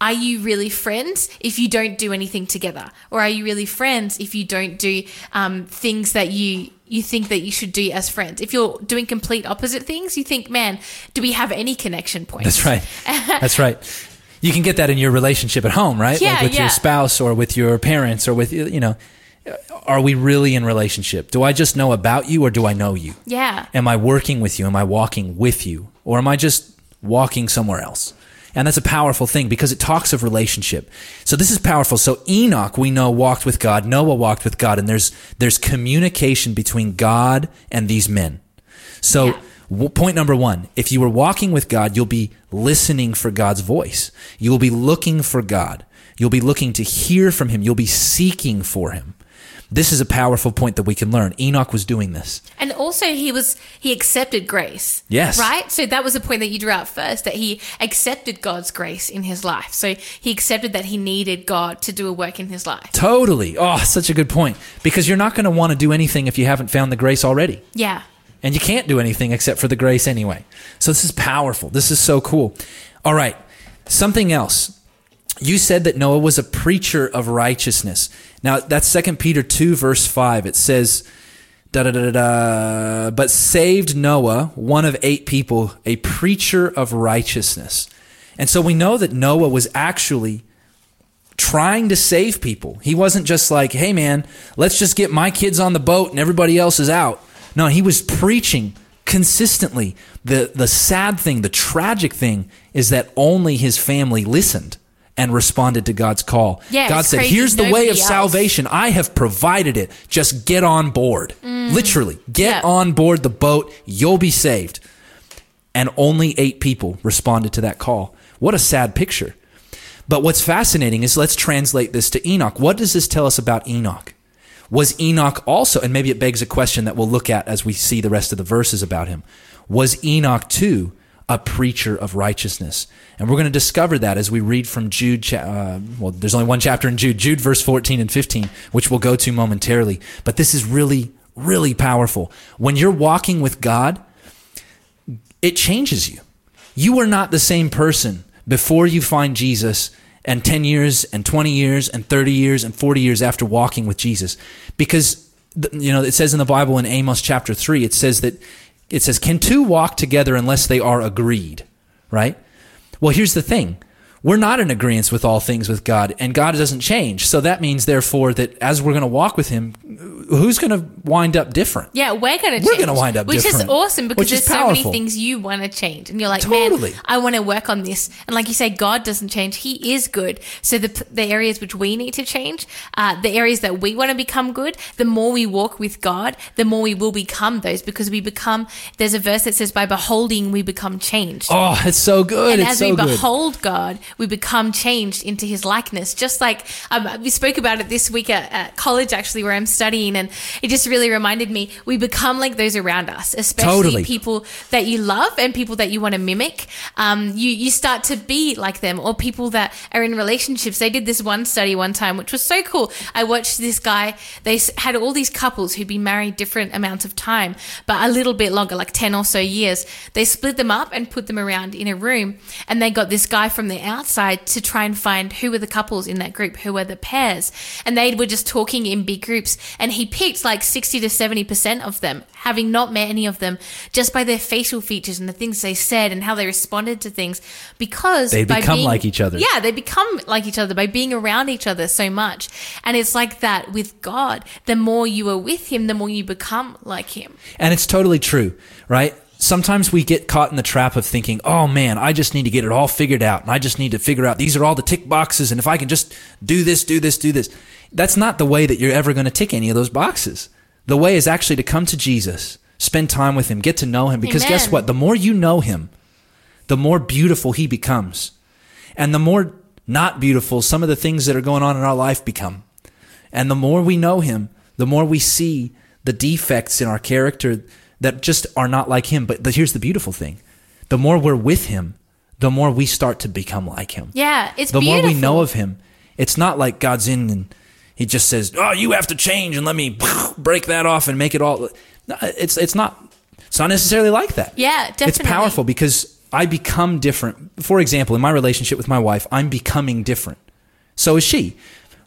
are you really friends if you don't do anything together, or are you really friends if you don't do um, things that you you think that you should do as friends? If you're doing complete opposite things, you think, man, do we have any connection points? That's right. That's right. You can get that in your relationship at home, right? Yeah, like with yeah. your spouse or with your parents or with you know. Are we really in relationship? Do I just know about you or do I know you? Yeah. Am I working with you? Am I walking with you? Or am I just walking somewhere else? And that's a powerful thing because it talks of relationship. So this is powerful. So Enoch, we know, walked with God. Noah walked with God. And there's, there's communication between God and these men. So Yeah. w- point number one, if you were walking with God, you'll be listening for God's voice. You will be looking for God. You'll be looking to hear from him. You'll be seeking for him. This is a powerful point that we can learn. Enoch was doing this. And also he was he accepted grace. Yes. Right? So that was the point that you drew out first, that he accepted God's grace in his life. So he accepted that he needed God to do a work in his life. Totally. Oh, such a good point. Because you're not going to want to do anything if you haven't found the grace already. Yeah. And you can't do anything except for the grace anyway. So this is powerful. This is so cool. All right. Something else. You said that Noah was a preacher of righteousness. Now, that's 2 Peter 2, verse 5. It says, da da da da but saved Noah, one of eight people, a preacher of righteousness. And so we know that Noah was actually trying to save people. He wasn't just like, hey man, let's just get my kids on the boat and everybody else is out. No, he was preaching consistently. The the sad thing, the tragic thing is that only his family listened and responded to God's call. Yeah, God said, crazy. "Here's the way of else. salvation. I have provided it. Just get on board." Mm. Literally, get Yeah. on board the boat. You'll be saved. And only 8 people responded to that call. What a sad picture. But what's fascinating is let's translate this to Enoch. What does this tell us about Enoch? Was Enoch also, and maybe it begs a question that we'll look at as we see the rest of the verses about him, was Enoch too a preacher of righteousness? And we're going to discover that as we read from Jude, uh, well, there's only one chapter in Jude, Jude verse 14 and 15, which we'll go to momentarily. But this is really, really powerful. When you're walking with God, it changes you. You are not the same person before you find Jesus and 10 years and 20 years and 30 years and 40 years after walking with Jesus. Because, you know, it says in the Bible in Amos chapter 3, it says that, it says, can two walk together unless they are agreed? Right? Well, here's the thing. We're not in agreement with all things with God, and God doesn't change. So that means, therefore, that as we're going to walk with Him, who's going to wind up different? Yeah, we're going to We're gonna wind up different. Which different, is awesome because there's so many things you want to change. And you're like, Totally. man, I want to work on this. And like you say, God doesn't change. He is good. So the, the areas which we need to change, uh, the areas that we want to become good, the more we walk with God, the more we will become those because we become, there's a verse that says, by beholding, we become changed. Oh, it's so good. and it's as so we good. behold God, we become changed into his likeness. Just like um, we spoke about it this week at, at college, actually, where I'm studying, and it just really reminded me we become like those around us, especially Totally. people that you love and people that you want to mimic. Um, you you start to be like them, or people that are in relationships. They did this one study one time, which was so cool. I watched this guy. They had all these couples who'd been married different amounts of time, but a little bit longer, like ten or so years. They split them up and put them around in a room, and they got this guy from the outside to try and find who were the couples in that group, who were the pairs, and they were just talking in big groups. And he picked like sixty to seventy percent of them, having not met any of them, just by their facial features and the things they said and how they responded to things, because They become being- like each other. Yeah, they become like each other by being around each other so much. And it's like that with God. The more you are with Him, the more you become like Him. And it's totally true, right? Sometimes we get caught in the trap of thinking, oh man, I just need to get it all figured out. And I just need to figure out these are all the tick boxes. And if I can just do this, do this, do this. That's not the way that you're ever going to tick any of those boxes. The way is actually to come to Jesus, spend time with Him, get to know Him. Because guess what? The more you know Him, the more beautiful He becomes. And the more not beautiful some of the things that are going on in our life become. And the more we know him, the more we see the defects in our character that just are not like him. But, but here's the beautiful thing the more we're with him, the more we start to become like him. Yeah, it's the beautiful. more we know of him, it's not like God's in and he just says, Oh, you have to change and let me break that off and make it all. No, It's, it's, not, it's not necessarily like that. Yeah, definitely. It's powerful because I become different. For example, in my relationship with my wife, I'm becoming different. So is she.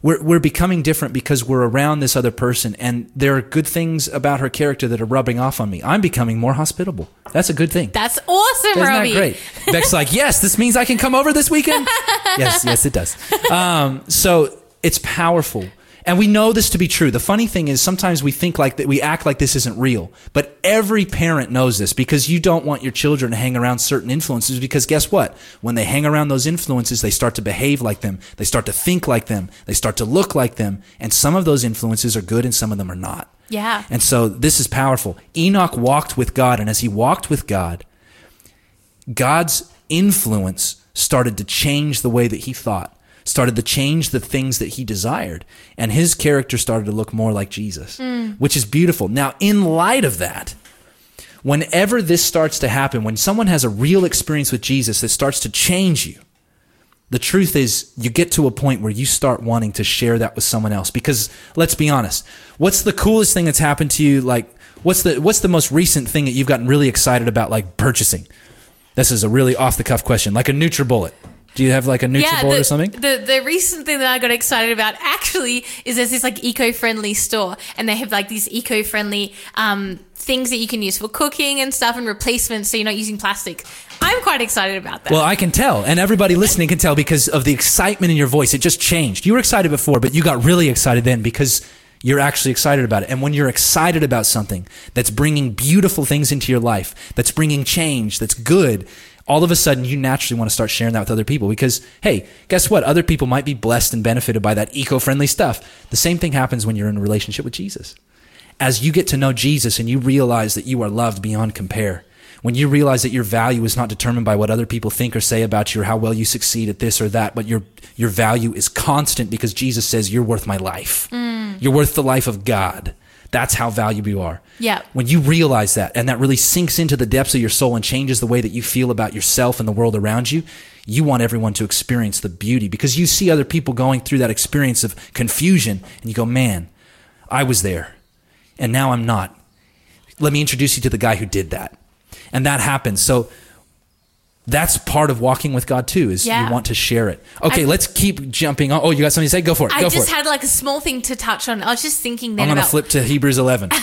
We're, we're becoming different because we're around this other person, and there are good things about her character that are rubbing off on me. I'm becoming more hospitable. That's a good thing. That's awesome, Isn't Robbie. that great? Beck's like, yes, this means I can come over this weekend. yes, yes, it does. Um, so it's powerful, and we know this to be true. The funny thing is, sometimes we think like that, we act like this isn't real, but every parent knows this because you don't want your children to hang around certain influences. Because guess what? When they hang around those influences, they start to behave like them, they start to think like them, they start to look like them, and some of those influences are good, and some of them are not. Yeah. And so this is powerful. Enoch walked with God, and as he walked with God, God's influence started to change the way that he thought, started to change the things that he desired, and his character started to look more like Jesus, mm. which is beautiful. Now, in light of that, whenever this starts to happen, when someone has a real experience with Jesus that starts to change you, the truth is you get to a point where you start wanting to share that with someone else. Because let's be honest what's the coolest thing that's happened to you? Like what's the what's the most recent thing that you've gotten really excited about like purchasing? This is a really off the cuff question like a nutribullet do you have like a nutribullet the, or something The the recent thing that I got excited about actually is there's this like eco-friendly store and they have like these eco-friendly um, things that you can use for cooking and stuff and replacements so you're not using plastic. I'm quite excited about that. Well, I can tell, and everybody listening can tell because of the excitement in your voice. It just changed. You were excited before, but you got really excited then because you're actually excited about it. And when you're excited about something that's bringing beautiful things into your life, that's bringing change, that's good, all of a sudden you naturally want to start sharing that with other people because, hey, guess what? Other people might be blessed and benefited by that eco friendly stuff. The same thing happens when you're in a relationship with Jesus. As you get to know Jesus and you realize that you are loved beyond compare, when you realize that your value is not determined by what other people think or say about you or how well you succeed at this or that, but your your value is constant because Jesus says you're worth my life. Mm. You're worth the life of God. That's how valuable you are. Yeah. When you realize that and that really sinks into the depths of your soul and changes the way that you feel about yourself and the world around you, you want everyone to experience the beauty because you see other people going through that experience of confusion and you go, "Man, I was there and now I'm not." Let me introduce you to the guy who did that. And that happens. So that's part of walking with God too, is Yeah. you want to share it. Okay, I- let's keep jumping on. Oh, you got something to say? Go for it. I just for it. had like a small thing to touch on. I was just thinking then I'm going to flip to Hebrews 11.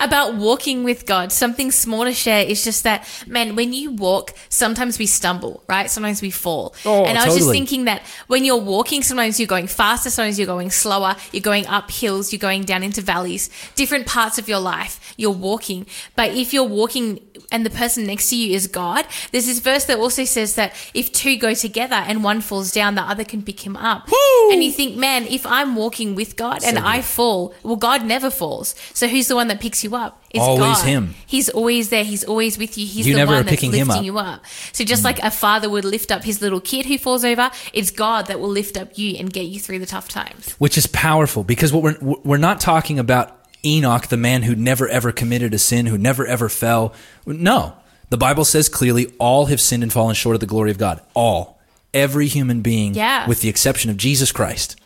about walking with God. Something small to share is just that, man, when you walk, sometimes we stumble, right? Sometimes we fall. Oh, and I was just thinking that when you're walking, sometimes you're going faster, sometimes you're going slower, you're going up hills, you're going down into valleys, different parts of your life, you're walking. But if you're walking and the person next to you is God, there's this verse that also says that if two go together and one falls down, the other can pick him up. And you think, man, if I'm walking with God and I fall, well, God never falls. So who's the one that picks you up? It's Always God. him. He's always there. He's always with you. He's You the never one that's lifting up. you up. So just mm. like a father would lift up his little kid who falls over, it's God that will lift up you and get you through the tough times. which is powerful because what we're we're not talking about Enoch, the man who never ever committed a sin, who never ever fell. No, the Bible says clearly, all have sinned and fallen short of the glory of God. All, every human being, Yeah. with the exception of Jesus Christ.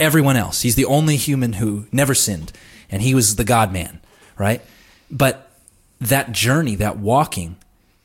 Everyone else, he's the only human who never sinned, and he was the God man, right? But that journey, that walking,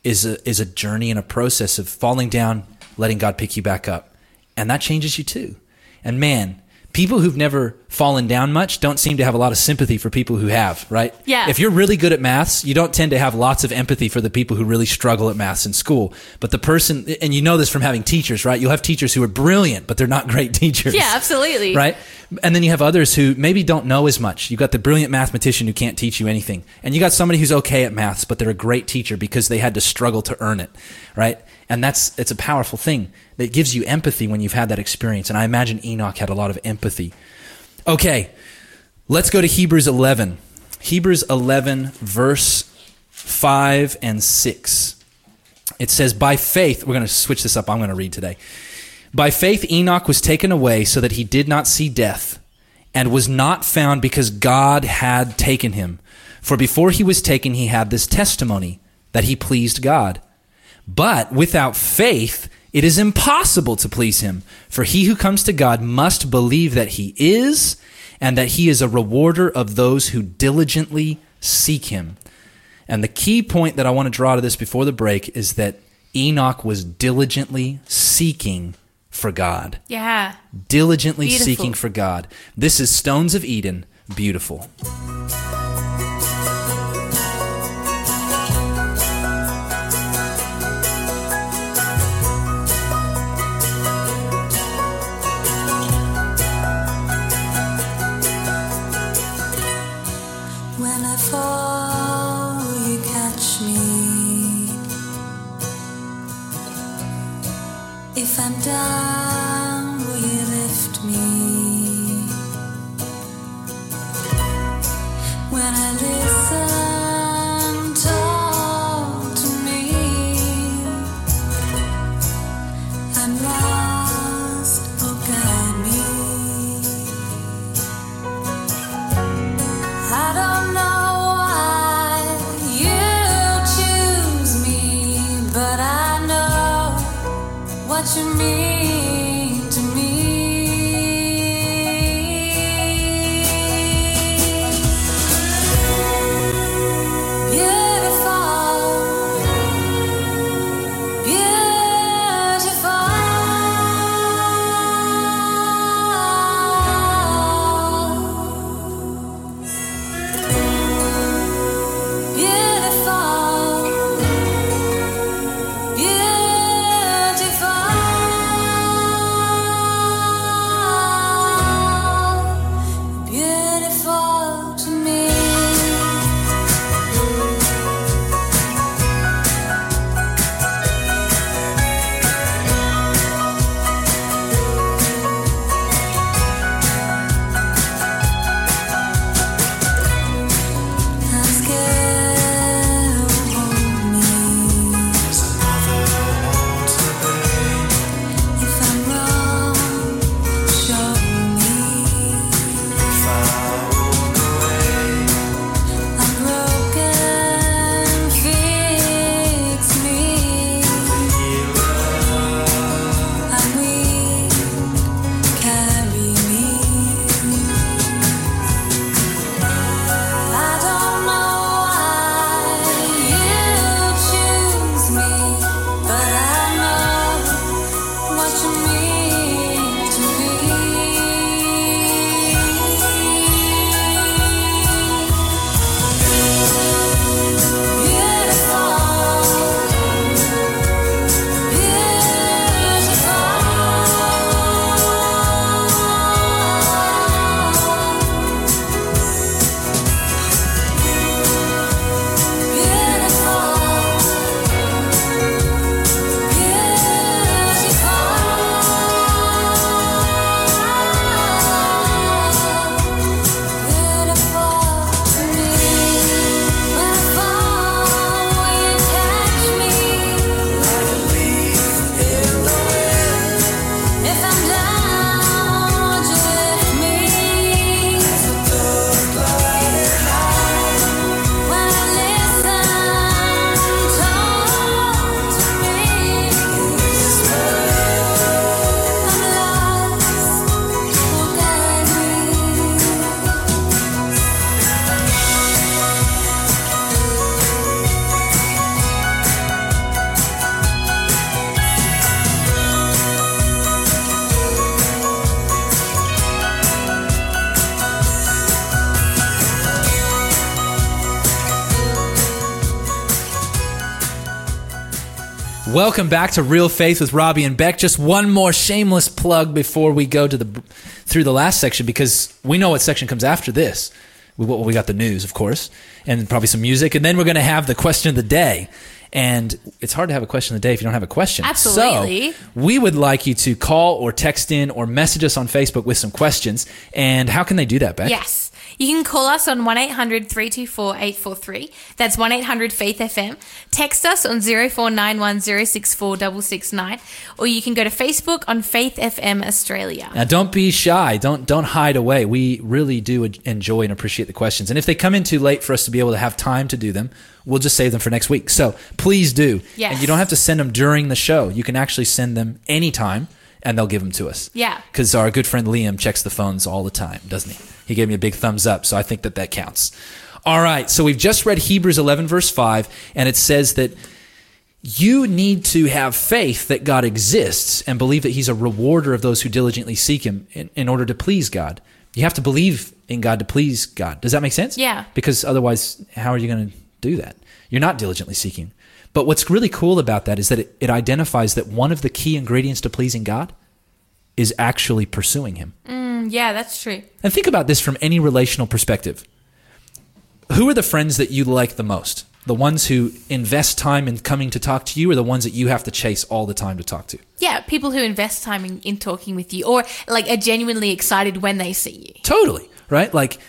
is a is a journey and a process of falling down, letting God pick you back up, and that changes you too. And man, people who've never fallen down much don't seem to have a lot of sympathy for people who have, right? Yeah. If you're really good at maths, you don't tend to have lots of empathy for the people who really struggle at maths in school. But the person, and you know this from having teachers, right? You'll have teachers who are brilliant, but they're not great teachers. Yeah, absolutely. Right? And then you have others who maybe don't know as much. You've got the brilliant mathematician who can't teach you anything. And you got somebody who's okay at maths, but they're a great teacher because they had to struggle to earn it. Right? And that's it's a powerful thing that gives you empathy when you've had that experience. And I imagine Enoch had a lot of empathy. Okay, let's go to Hebrews 11. Hebrews 11, verse 5 and 6. It says, By faith, we're going to switch this up. I'm going to read today. By faith, Enoch was taken away so that he did not see death, and was not found because God had taken him. For before he was taken, he had this testimony that he pleased God. But without faith, it is impossible to please him. For he who comes to God must believe that he is, and that he is a rewarder of those who diligently seek him. And the key point that I want to draw to this before the break is that Enoch was diligently seeking for God. Yeah. Diligently Beautiful. seeking for God. This is Stones of Eden. Beautiful. I'm down, Welcome back to Real Faith with Robbie and Beck. Just one more shameless plug before we go to the through the last section because we know what section comes after this. We, well, we got the news, of course, and probably some music, and then we're going to have the question of the day. And it's hard to have a question of the day if you don't have a question. Absolutely. So we would like you to call or text in or message us on Facebook with some questions. And how can they do that, Beck? Yes. You can call us on 1 800 324 843. That's 1 800 Faith FM. Text us on 0491 064 669. Or you can go to Facebook on Faith FM Australia. Now, don't be shy. Don't don't hide away. We really do enjoy and appreciate the questions. And if they come in too late for us to be able to have time to do them, we'll just save them for next week. So please do. Yes. And you don't have to send them during the show. You can actually send them anytime, and they'll give them to us. Yeah. Because our good friend Liam checks the phones all the time, doesn't he? He gave me a big thumbs up, so I think that that counts. All right. So we've just read Hebrews 11, verse 5, and it says that you need to have faith that God exists and believe that He's a rewarder of those who diligently seek Him in, in order to please God. You have to believe in God to please God. Does that make sense? Yeah. Because otherwise, how are you going to do that? You're not diligently seeking. But what's really cool about that is that it, it identifies that one of the key ingredients to pleasing God is actually pursuing Him. Mm, Mm, yeah, that's true. And think about this from any relational perspective. Who are the friends that you like the most? The ones who invest time in coming to talk to you, or the ones that you have to chase all the time to talk to? Yeah, people who invest time in, in talking with you or like are genuinely excited when they see you. Totally, right? Like,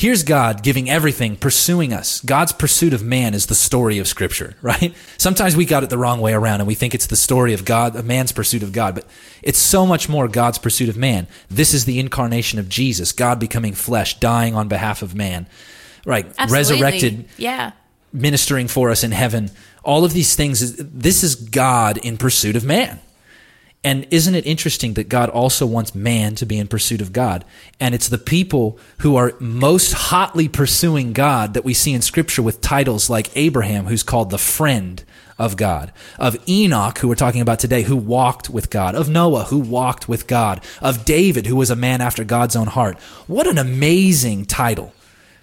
here's God giving everything, pursuing us. God's pursuit of man is the story of Scripture, right? Sometimes we got it the wrong way around and we think it's the story of God, of man's pursuit of God, but it's so much more God's pursuit of man. This is the incarnation of Jesus, God becoming flesh, dying on behalf of man, right? Absolutely. Resurrected, Yeah. ministering for us in heaven. All of these things, this is God in pursuit of man. And isn't it interesting that God also wants man to be in pursuit of God? And it's the people who are most hotly pursuing God that we see in Scripture with titles like Abraham, who's called the friend of God, of Enoch, who we're talking about today, who walked with God, of Noah, who walked with God, of David, who was a man after God's own heart. What an amazing title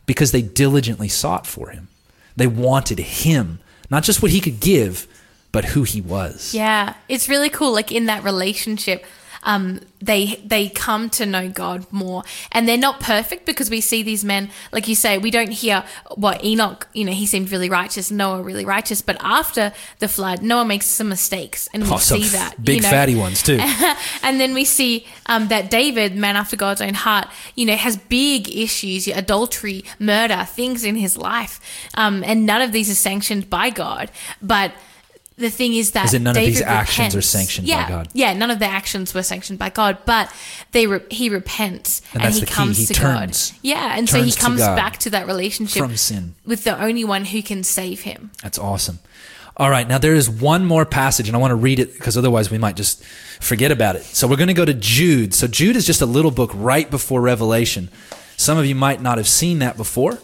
because they diligently sought for him. They wanted him, not just what he could give, but who he was. Yeah, it's really cool. Like in that relationship, um, they they come to know God more, and they're not perfect because we see these men, like you say, we don't hear what Enoch. You know, he seemed really righteous, Noah really righteous, but after the flood, Noah makes some mistakes, and we Oh, see that big you know. fatty ones too. and then we see um, that David, man after God's own heart, you know, has big issues, adultery, murder, things in his life, um, and none of these are sanctioned by God. But the thing is that in none of David these actions are repents. sanctioned by yeah, God. Yeah, none of the actions were sanctioned by God, but they re- he repents And and, that's he comes He to turns. God. Yeah, and so he Turns to comes back to that relationship from sin. with the only one who can save him. That's awesome. All right, now there is one more passage, and I want to read it because otherwise we might just forget about it. So we're going to go to Jude. So Jude is just a little book right before Revelation. Some of you might not have seen that before.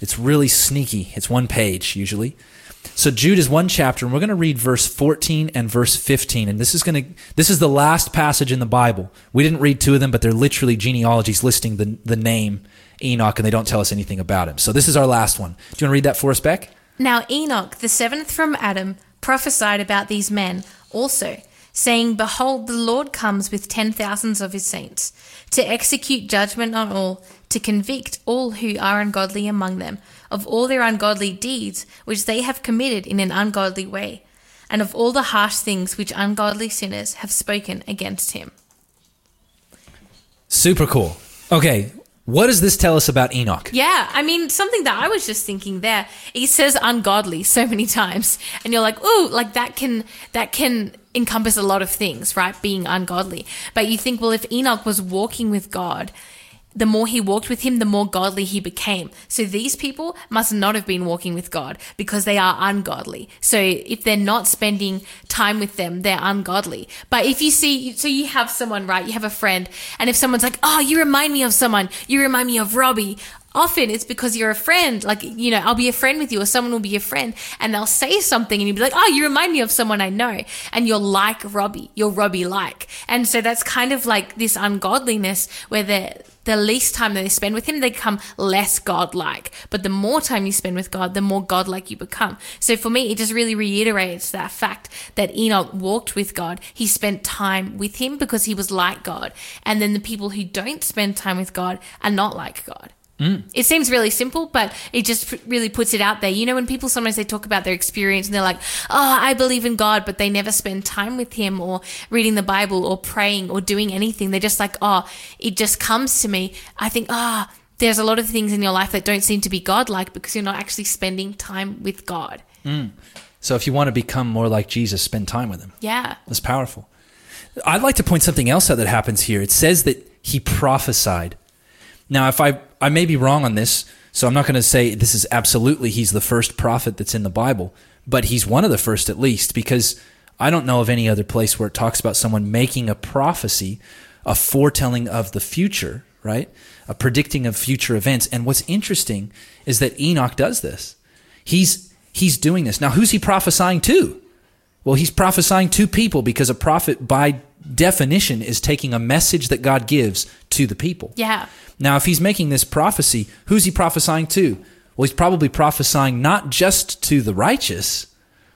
It's really sneaky. It's one page usually. So Jude is one chapter, and we're going to read verse 14 and verse 15. And this is going to this is the last passage in the Bible. We didn't read two of them, but they're literally genealogies listing the the name Enoch, and they don't tell us anything about him. So this is our last one. Do you want to read that for us, Beck? Now Enoch, the seventh from Adam, prophesied about these men also, saying, Behold, the Lord comes with ten thousands of his saints, to execute judgment on all, to convict all who are ungodly among them, of all their ungodly deeds which they have committed in an ungodly way, and of all the harsh things which ungodly sinners have spoken against him. Super cool. Okay, what does this tell us about Enoch? Yeah, I mean, something that I was just thinking there. He says ungodly so many times, and you're like, ooh, like that can that can encompass a lot of things, right? Being ungodly. But you think, well, if Enoch was walking with God, the more he walked with him, the more godly he became. So these people must not have been walking with God because they are ungodly. So if they're not spending time with them, they're ungodly. But if you see, so you have someone, right? You have a friend, and if someone's like, oh, you remind me of someone, you remind me of Robbie. Often it's because you're a friend. Like, you know, I'll be a friend with you or someone will be a friend and they'll say something and you'll be like, oh, you remind me of someone I know. And you're like Robbie. You're Robbie like. And so that's kind of like this ungodliness where they're, the least time that they spend with him, they become less godlike. But the more time you spend with God, the more godlike you become. So for me, it just really reiterates that fact that Enoch walked with God. He spent time with him because he was like God. And then the people who don't spend time with God are not like God. It seems really simple, but it just really puts it out there. You know, when people sometimes they talk about their experience and they're like, "Oh, I believe in God," but they never spend time with Him or reading the Bible or praying or doing anything. They're just like, "Oh, it just comes to me." I think, "Ah, there's a lot of things in your life that don't seem to be God-like because you're not actually spending time with God." So if you want to become more like Jesus, spend time with him. Yeah, That's powerful. I'd like to point something else out that happens here. It says that he prophesied. Now, if I I may be wrong on this, so I'm not going to say this is absolutely he's the first prophet that's in the Bible, but he's one of the first at least because I don't know of any other place where it talks about someone making a prophecy, a foretelling of the future, right? A predicting of future events. And what's interesting is that Enoch does this. He's he's doing this. Now, who's he prophesying to? Well, he's prophesying to people because a prophet, by definition, is taking a message that God gives to the people. yeah, Now, if he's making this prophecy, who's he prophesying to? Well, he's probably prophesying not just to the righteous,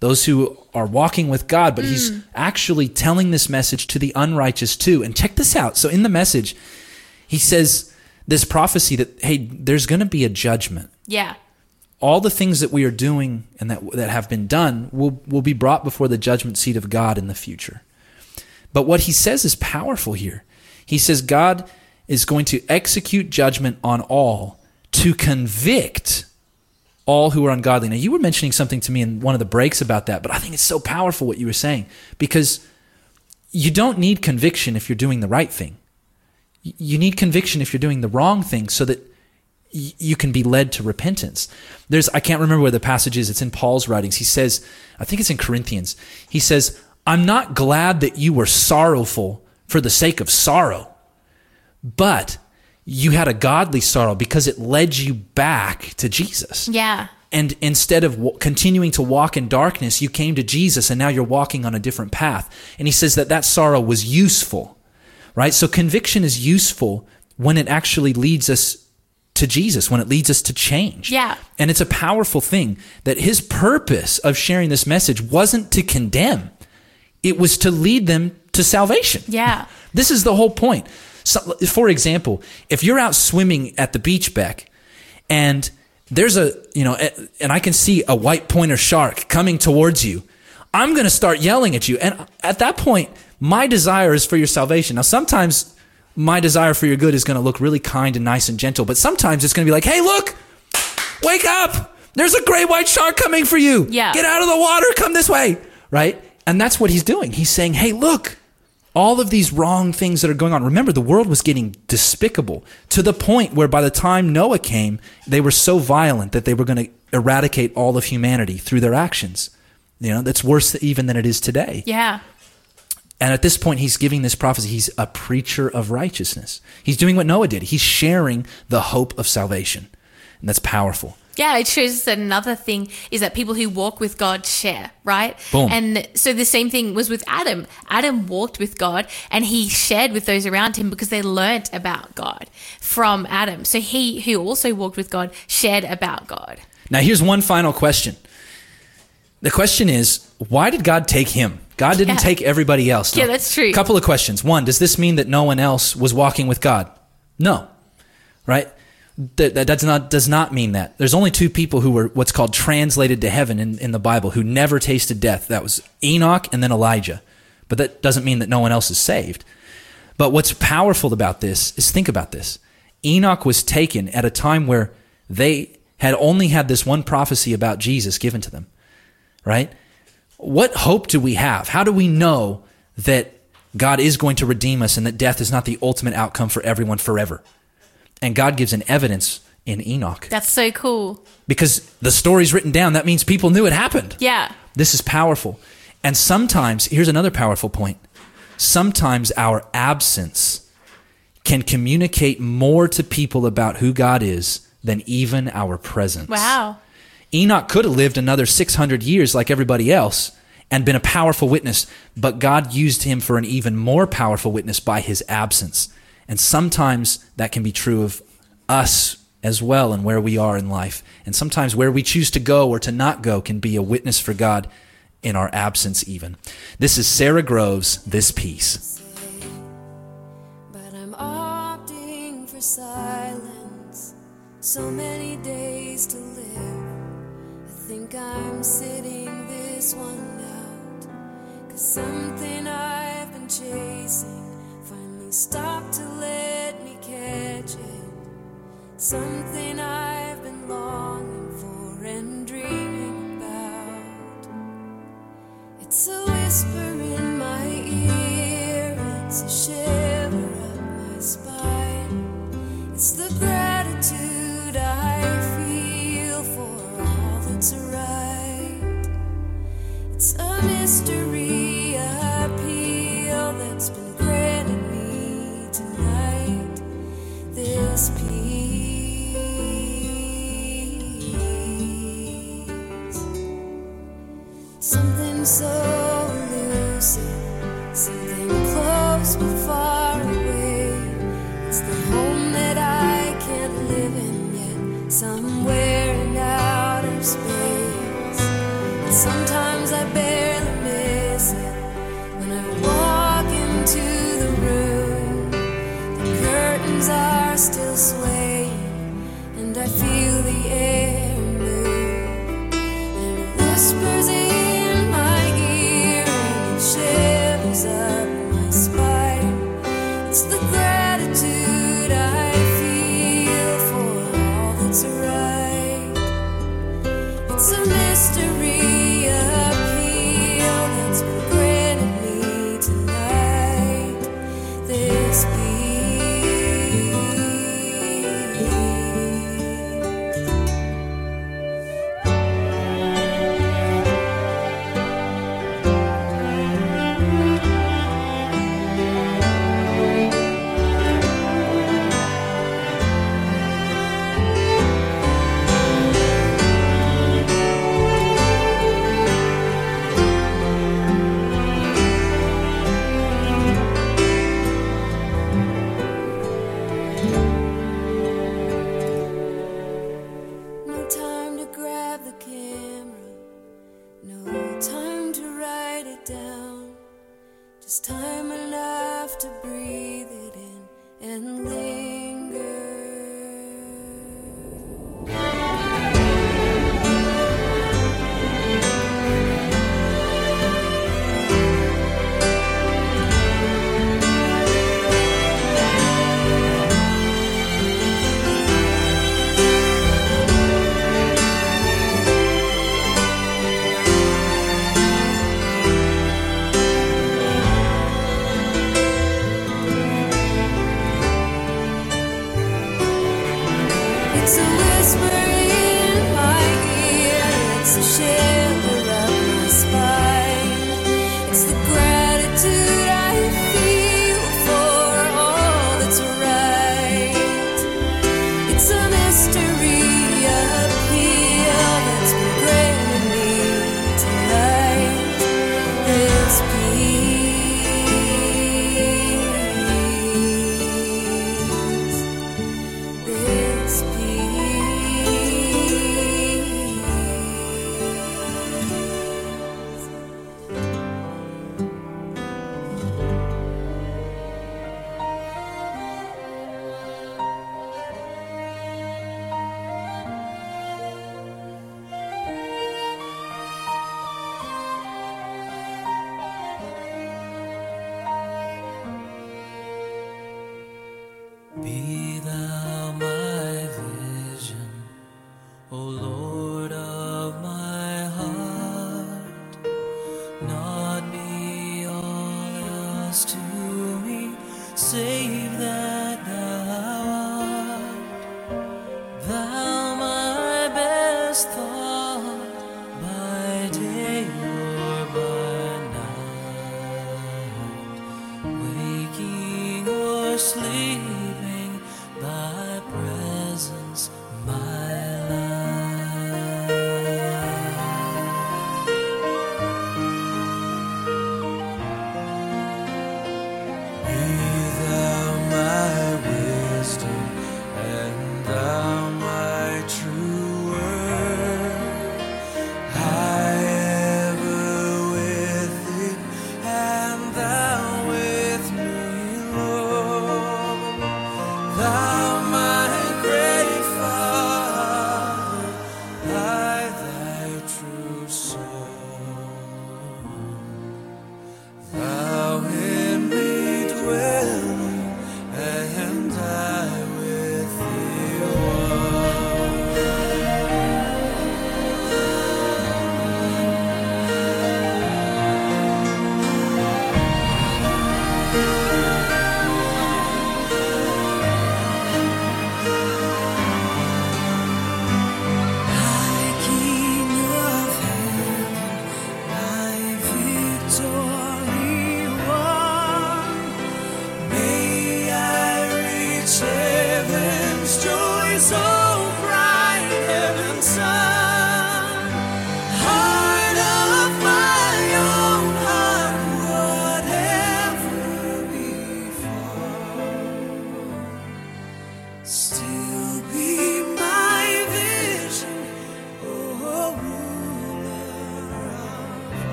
those who are walking with God, but he's mm. actually telling this message to the unrighteous too. And check this out. So, in the message, he says this prophecy that, hey, there's going to be a judgment yeah, all the things that we are doing and that that have been done will will be brought before the judgment seat of God in the future. But what he says is powerful here. He says God is going to execute judgment on all to convict all who are ungodly. Now you were mentioning something to me in one of the breaks about that, but I think it's so powerful what you were saying because you don't need conviction if you're doing the right thing. You need conviction if you're doing the wrong thing so that you can be led to repentance. There's I can't remember where the passage is. It's in Paul's writings. He says, I think it's in Corinthians. He says, "I'm not glad that you were sorrowful for the sake of sorrow, but you had a godly sorrow because it led you back to Jesus." yeah, And instead of w- continuing to walk in darkness, you came to Jesus and now you're walking on a different path. And he says that that sorrow was useful, right? So conviction is useful when it actually leads us to Jesus, when it leads us to change. Yeah. And it's a powerful thing that his purpose of sharing this message wasn't to condemn, it was to lead them to salvation. yeah, This is the whole point. So, for example, if you're out swimming at the beach, Beck, and there's a, you know, and I can see a white pointer shark coming towards you, I'm going to start yelling at you. And at that point, my desire is for your salvation. Now, sometimes my desire for your good is going to look really kind and nice and gentle, but sometimes it's going to be like, hey, look, wake up. There's a great white shark coming for you. Yeah. Get out of the water. Come this way. Right. And that's what he's doing. He's saying, hey, look, all of these wrong things that are going on. Remember, the world was getting despicable to the point where by the time Noah came, they were so violent that they were going to eradicate all of humanity through their actions. You know, that's worse even than it is today. yeah. And at this point, he's giving this prophecy. He's a preacher of righteousness. He's doing what Noah did. He's sharing the hope of salvation. And that's powerful. Yeah, it shows us that another thing is that people who walk with God share, right? Boom. And so the same thing was with Adam. Adam walked with God and he shared with those around him because they learnt about God from Adam. So he who also walked with God shared about God. Now, here's one final question. The question is, why did God take him? God didn't Yeah. take everybody else. Yeah, that's true. Couple of questions. One, does this mean that no one else was walking with God? No. Right? That, that does not does not mean that. There's only two people who were what's called translated to heaven in, in the Bible who never tasted death. That was Enoch and then Elijah. But that doesn't mean that no one else is saved. But what's powerful about this is think about this. Enoch was taken at a time where they had only had this one prophecy about Jesus given to them, right? What hope do we have? How do we know that God is going to redeem us and that death is not the ultimate outcome for everyone forever? And God gives an evidence in Enoch That's so cool. because the story's written down. That means people knew it happened. Yeah. This is powerful. And sometimes, here's another powerful point. Sometimes our absence can communicate more to people about who God is than even our presence. Wow. Enoch could have lived another 600 years like everybody else and been a powerful witness, but God used him for an even more powerful witness by his absence. And sometimes that can be true of us as well and where we are in life. And sometimes where we choose to go or to not go can be a witness for God in our absence, even. This is Sara Groves, This Piece. But I'm opting for silence. So many days to live. Think I'm sitting this one out. Cause something I've been chasing finally stopped to let me catch it. Something I've been longing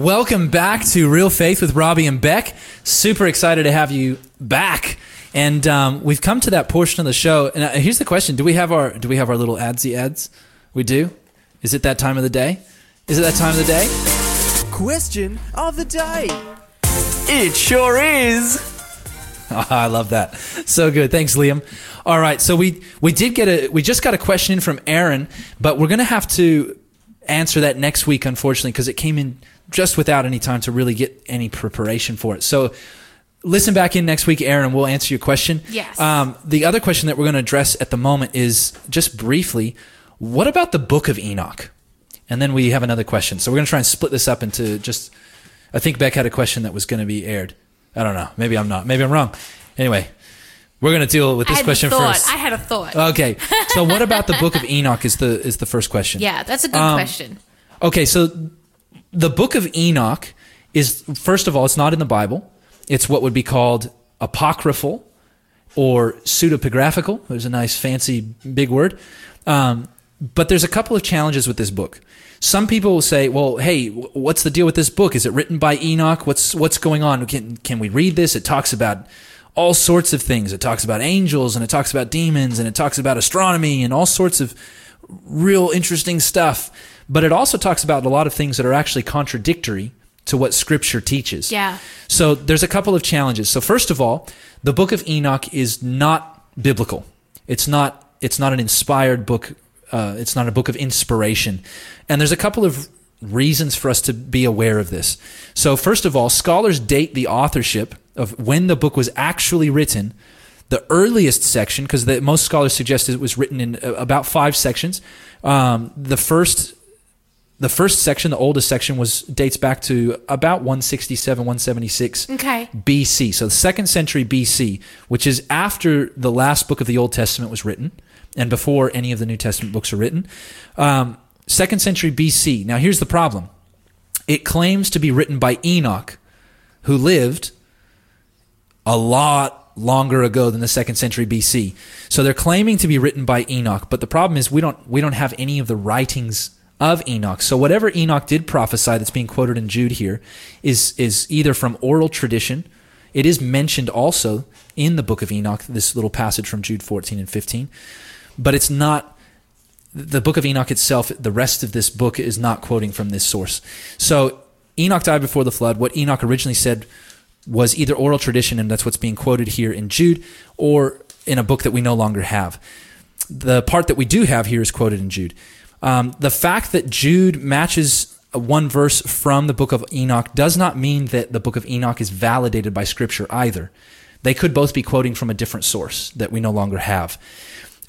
Welcome back to Real Faith with Robbie and Beck. Super excited to have you back. And um, we've come to that portion of the show. And uh, here's the question: Do we have our Do we have our little adsy ads? We do. Is it that time of the day? Is it that time of the day? Question of the day. It sure is. Oh, I love that. So good. Thanks, Liam. All right. So we we did get a we just got a question in from Aaron, but we're gonna have to answer that next week, unfortunately, because it came in just without any time to really get any preparation for it. So listen back in next week, Aaron. We'll answer your question. Yes. Um, the other question that we're going to address at the moment is just briefly, what about the Book of Enoch? And then we have another question. So we're going to try and split this up into just. I think Beck had a question that was going to be aired. I don't know. Maybe I'm not. Maybe I'm wrong. Anyway, we're going to deal with this question first. I had a thought. Okay. So what about the Book of Enoch? Is the is the first question? yeah, that's a good Um, question. Okay, so the book of Enoch is first of all, it's not in the Bible. It's what would be called apocryphal or pseudepigraphical. There's a nice fancy big word. Um, but there's a couple of challenges with this book. Some people will say, "Well, hey, what's the deal with this book? Is it written by Enoch? What's what's going on? Can can we read this? It talks about all sorts of things. It talks about angels and it talks about demons and it talks about astronomy and all sorts of real interesting stuff. But it also talks about a lot of things that are actually contradictory to what Scripture teaches. Yeah. So there's a couple of challenges. So first of all, the book of Enoch is not biblical. It's not. It's not an inspired book. Uh, it's not a book of inspiration. And there's a couple of reasons for us to be aware of this. So first of all, scholars date the authorship of when the book was actually written. The earliest section, because most scholars suggest it was written in uh, about five sections. Um, the first the first section, the oldest section, was dates back to about 167, 176 Okay. BC. So the second century BC, which is after the last book of the Old Testament was written and before any of the New Testament books are written. Um, second century BC. Now here's the problem. It claims to be written by Enoch, who lived a lot longer ago than the second century BC. So they're claiming to be written by Enoch, but the problem is we don't we don't have any of the writings of Enoch. So whatever Enoch did prophesy that's being quoted in Jude here is is either from oral tradition. It is mentioned also in the book of Enoch, this little passage from Jude 14 and 15, but it's not the book of Enoch itself, the rest of this book is not quoting from this source. So Enoch died before the flood. What Enoch originally said was either oral tradition, and that's what's being quoted here in Jude, or in a book that we no longer have. The part that we do have here is quoted in Jude. Um, the fact that Jude matches one verse from the book of Enoch does not mean that the book of Enoch is validated by Scripture either. They could both be quoting from a different source that we no longer have.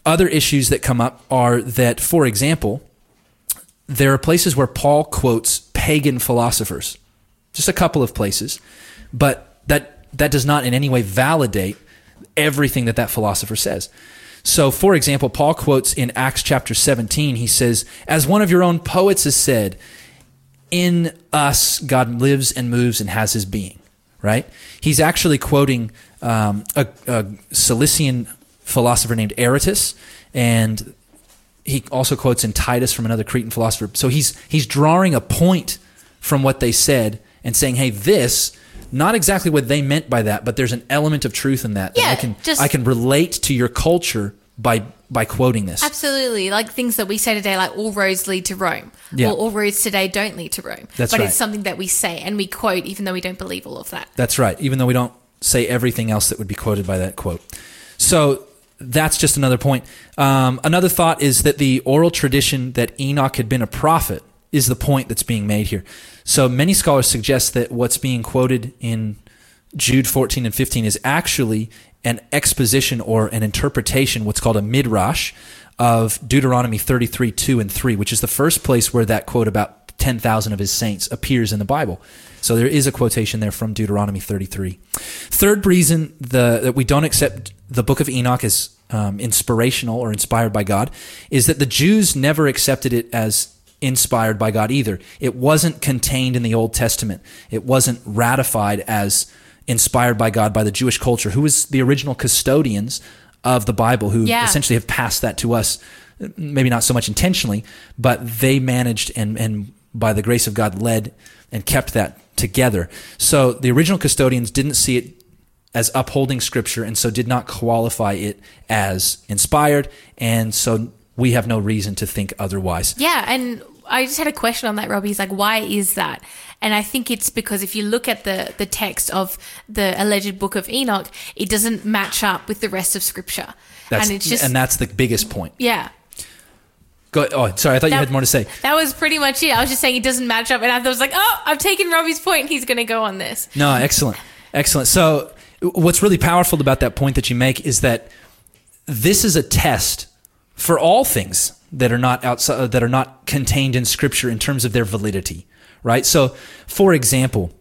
Other issues that come up are that, for example, there are places where Paul quotes pagan philosophers, just a couple of places, but that that does not in any way validate everything that that philosopher says. So, for example, Paul quotes in Acts chapter 17, he says, As one of your own poets has said, in us God lives and moves and has his being, right? He's actually quoting um, a, a Cilician philosopher named Aratus, and he also quotes in Titus from another Cretan philosopher. So he's he's drawing a point from what they said and saying, "Hey, this not exactly what they meant by that, but there's an element of truth in that that I can just- I can relate to your culture by by quoting this." Absolutely. Like things that we say today, like all roads lead to Rome. Yeah. Or all roads today don't lead to Rome. That's but right. it's something that we say and we quote even though we don't believe all of that. That's right, even though we don't say everything else that would be quoted by that quote. So that's just another point. Um, another thought is that the oral tradition that Enoch had been a prophet is the point that's being made here. So many scholars suggest that what's being quoted in Jude 14 and 15 is actually an exposition or an interpretation, what's called a midrash, of Deuteronomy 33, 2 and 3, which is the first place where that quote about 10,000 of his saints appears in the Bible. So there is a quotation there from Deuteronomy 33. Third reason the, that we don't accept the book of Enoch as um, inspirational or inspired by God is that the Jews never accepted it as inspired by God either. It wasn't contained in the Old Testament. It wasn't ratified as inspired by God by the Jewish culture, who was the original custodians of the Bible, who Yeah. essentially have passed that to us, maybe not so much intentionally, but they managed and, and by the grace of God, led and kept that together. So the original custodians didn't see it as upholding scripture and so did not qualify it as inspired. And so we have no reason to think otherwise. Yeah, and I just had a question on that, Robbie. He's like, why is that? And I think it's because if you look at the the text of the alleged book of Enoch, it doesn't match up with the rest of Scripture, That's, and it's just and that's the biggest point. yeah. Go, oh, sorry, I thought you had more to say. That was pretty much it. I was just saying it doesn't match up, and I was like, oh, I've taken Robbie's point. He's going to go on this. No, excellent. Excellent. So, what's really powerful about that point that you make is that this is a test for all things that are not outside uh, that are not contained in scripture in terms of their validity, right? So, for example,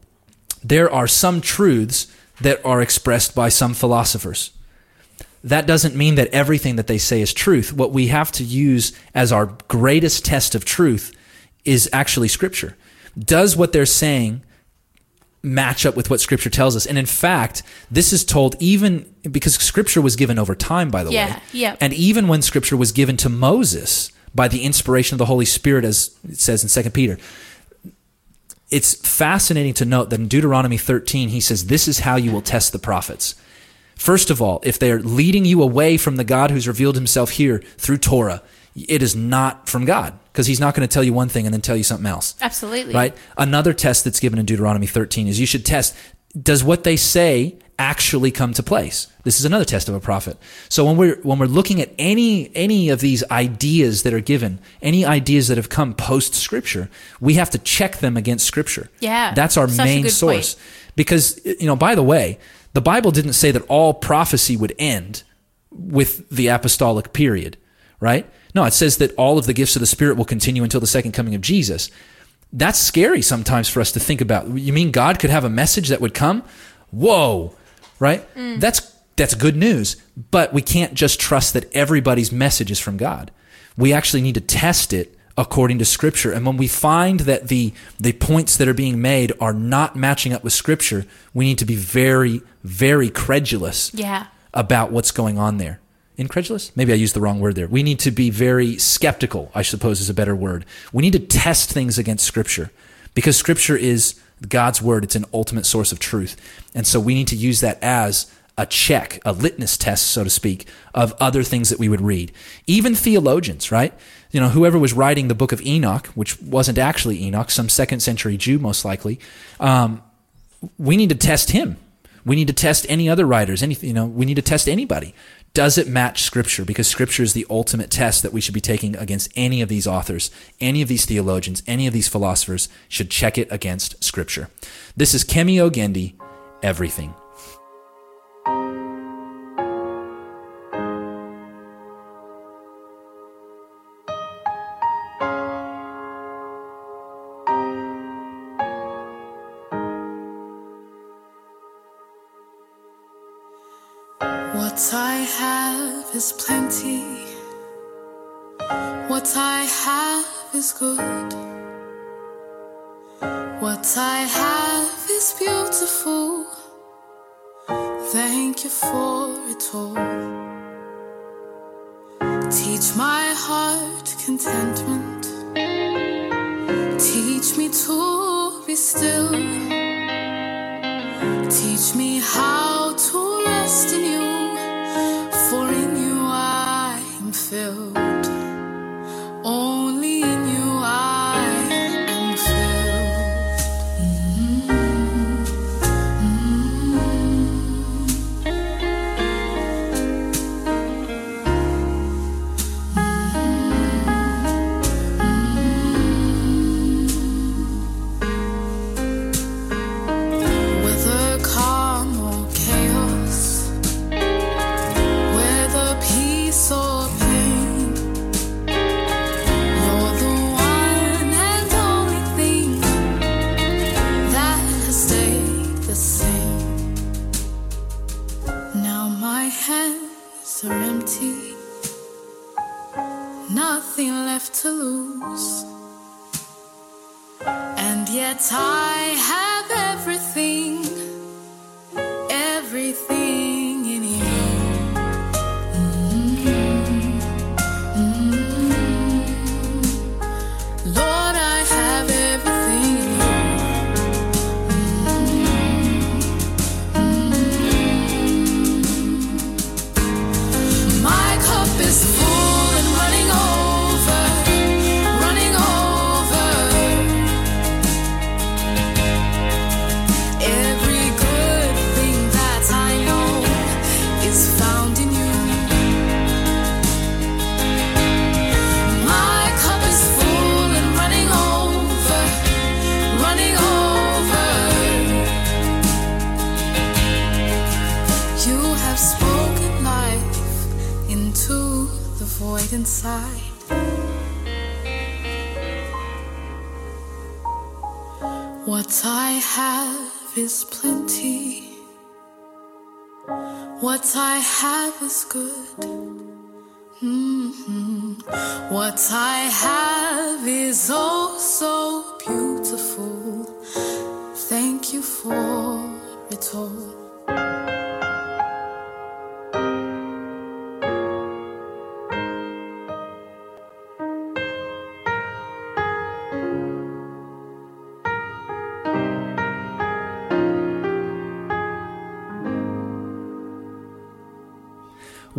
there are some truths that are expressed by some philosophers. That doesn't mean that everything that they say is truth. What we have to use as our greatest test of truth is actually scripture. Does what they're saying match up with what scripture tells us. And in fact, this is told even because scripture was given over time, by the Yeah, way. yeah. And even when scripture was given to Moses by the inspiration of the Holy Spirit, as it says in Second Peter, it's fascinating to note that in Deuteronomy 13, he says, This is how you will test the prophets. First of all, if they're leading you away from the God who's revealed himself here through Torah, it is not from God because he's not going to tell you one thing and then tell you something else. Absolutely. Right? Another test that's given in Deuteronomy 13 is you should test does what they say actually come to place? This is another test of a prophet. So when we're when we're looking at any any of these ideas that are given, any ideas that have come post scripture, we have to check them against scripture. Yeah, That's our main source. point. Because you know, by the way, the Bible didn't say that all prophecy would end with the apostolic period, right? No, it says that all of the gifts of the Spirit will continue until the second coming of Jesus. That's scary sometimes for us to think about. You mean God could have a message that would come? Whoa, right? Mm. That's that's good news, but we can't just trust that everybody's message is from God. We actually need to test it according to scripture. And when we find that the the points that are being made are not matching up with scripture, we need to be very very credulous Yeah. about what's going on there. Incredulous? Maybe I used the wrong word there. We need to be very skeptical, I suppose is a better word. We need to test things against Scripture because Scripture is God's word, it's an ultimate source of truth. And so we need to use that as a check, a litmus test, so to speak, of other things that we would read. Even theologians, right? You know, whoever was writing the book of Enoch, which wasn't actually Enoch, some second century Jew most likely, um, we need to test him. We need to test any other writers. Any, you know, we need to test anybody. Does it match Scripture? Because Scripture is the ultimate test that we should be taking against any of these authors, any of these theologians, any of these philosophers. Should check it against Scripture. This is Kemi Ogendi. Everything. Is plenty. What I have is good. What I have is beautiful. Thank you for it all. Teach my heart contentment. Teach me to be still. Teach me how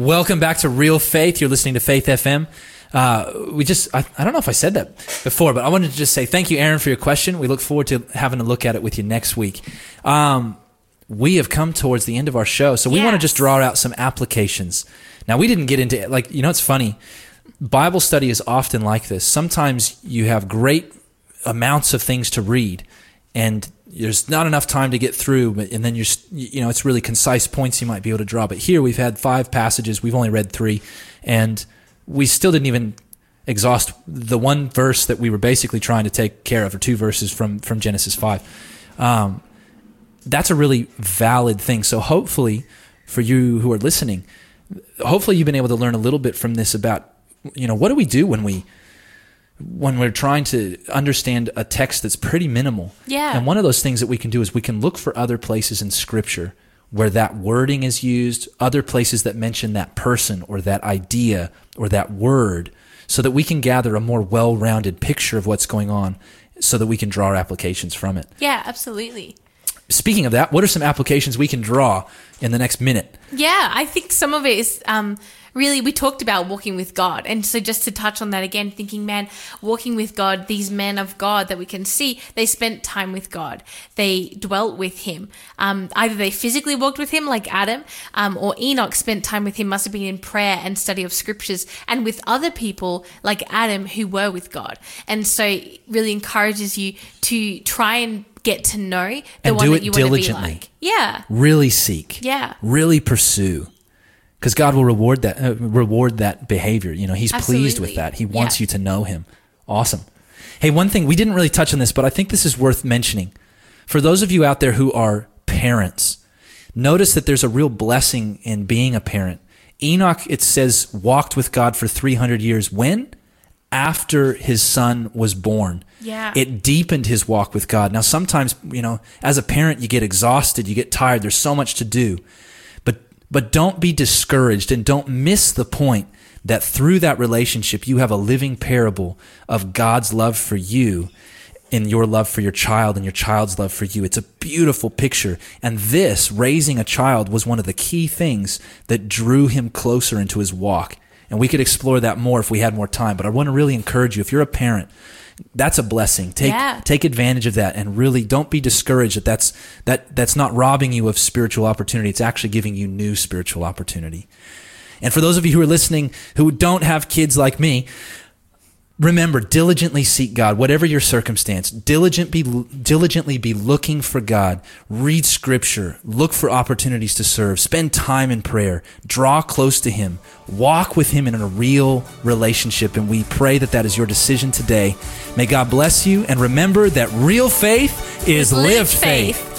Welcome back to Real Faith. You're listening to Faith FM. Uh, we just, I, I don't know if I said that before, but I wanted to just say thank you, Aaron, for your question. We look forward to having a look at it with you next week. Um, we have come towards the end of our show, so we want to just draw out some applications. Now, we didn't get into like, you know, it's funny. Bible study is often like this. Sometimes you have great amounts of things to read, and there's not enough time to get through. And then you're, you know, it's really concise points you might be able to draw. But here we've had five passages. We've only read three, and we still didn't even exhaust the one verse that we were basically trying to take care of, or two verses from from Genesis five. Um, that's a really valid thing. So hopefully, for you who are listening, hopefully you've been able to learn a little bit from this about you know what do we do when we when we're trying to understand a text that's pretty minimal Yeah. and one of those things that we can do is we can look for other places in scripture where that wording is used other places that mention that person or that idea or that word so that we can gather a more well-rounded picture of what's going on so that we can draw our applications from it Yeah, absolutely. speaking of that what are some applications we can draw in the next minute Yeah, I think some of it is um, really, we talked about walking with God. And so just to touch on that again, thinking, man, walking with God, these men of God that we can see, they spent time with God. They dwelt with Him. Um, either they physically walked with Him, like Adam, um, or Enoch spent time with Him, must have been in prayer and study of scriptures, and with other people like Adam who were with God. And so it really encourages you to try and get to know the And one do that it you want to be diligently. like. Yeah. really seek Yeah. really pursue because god will reward that uh, reward that behavior. You know he's pleased with that. He wants Yeah. you to know him. Awesome. Hey one thing we didn't really touch on this but i think this is worth mentioning. For those of you out there who are parents notice that there's a real blessing in being a parent. Enoch it says walked with god for 300 years when? After his son was born. Yeah. it deepened his walk with God. Now, sometimes, you know, as a parent, you get exhausted, you get tired, there's so much to do. But, don't be discouraged and don't miss the point that through that relationship, you have a living parable of God's love for you in your love for your child and your child's love for you. It's a beautiful picture. And this, raising a child, was one of the key things that drew him closer into his walk. And we could explore that more if we had more time. But I want to really encourage you, if you're a parent, that's a blessing. Take Yeah. take advantage of that, and really don't be discouraged that that's that that's not robbing you of spiritual opportunity. It's actually giving you new spiritual opportunity. And for those of you who are listening who don't have kids like me, remember diligently seek God, whatever your circumstance. Diligent be diligently be looking for God. Read Scripture. Look for opportunities to serve. Spend time in prayer. Draw close to Him. Walk with Him in a real relationship. And we pray that that is your decision today. May God bless you, and remember that real faith is lived faith.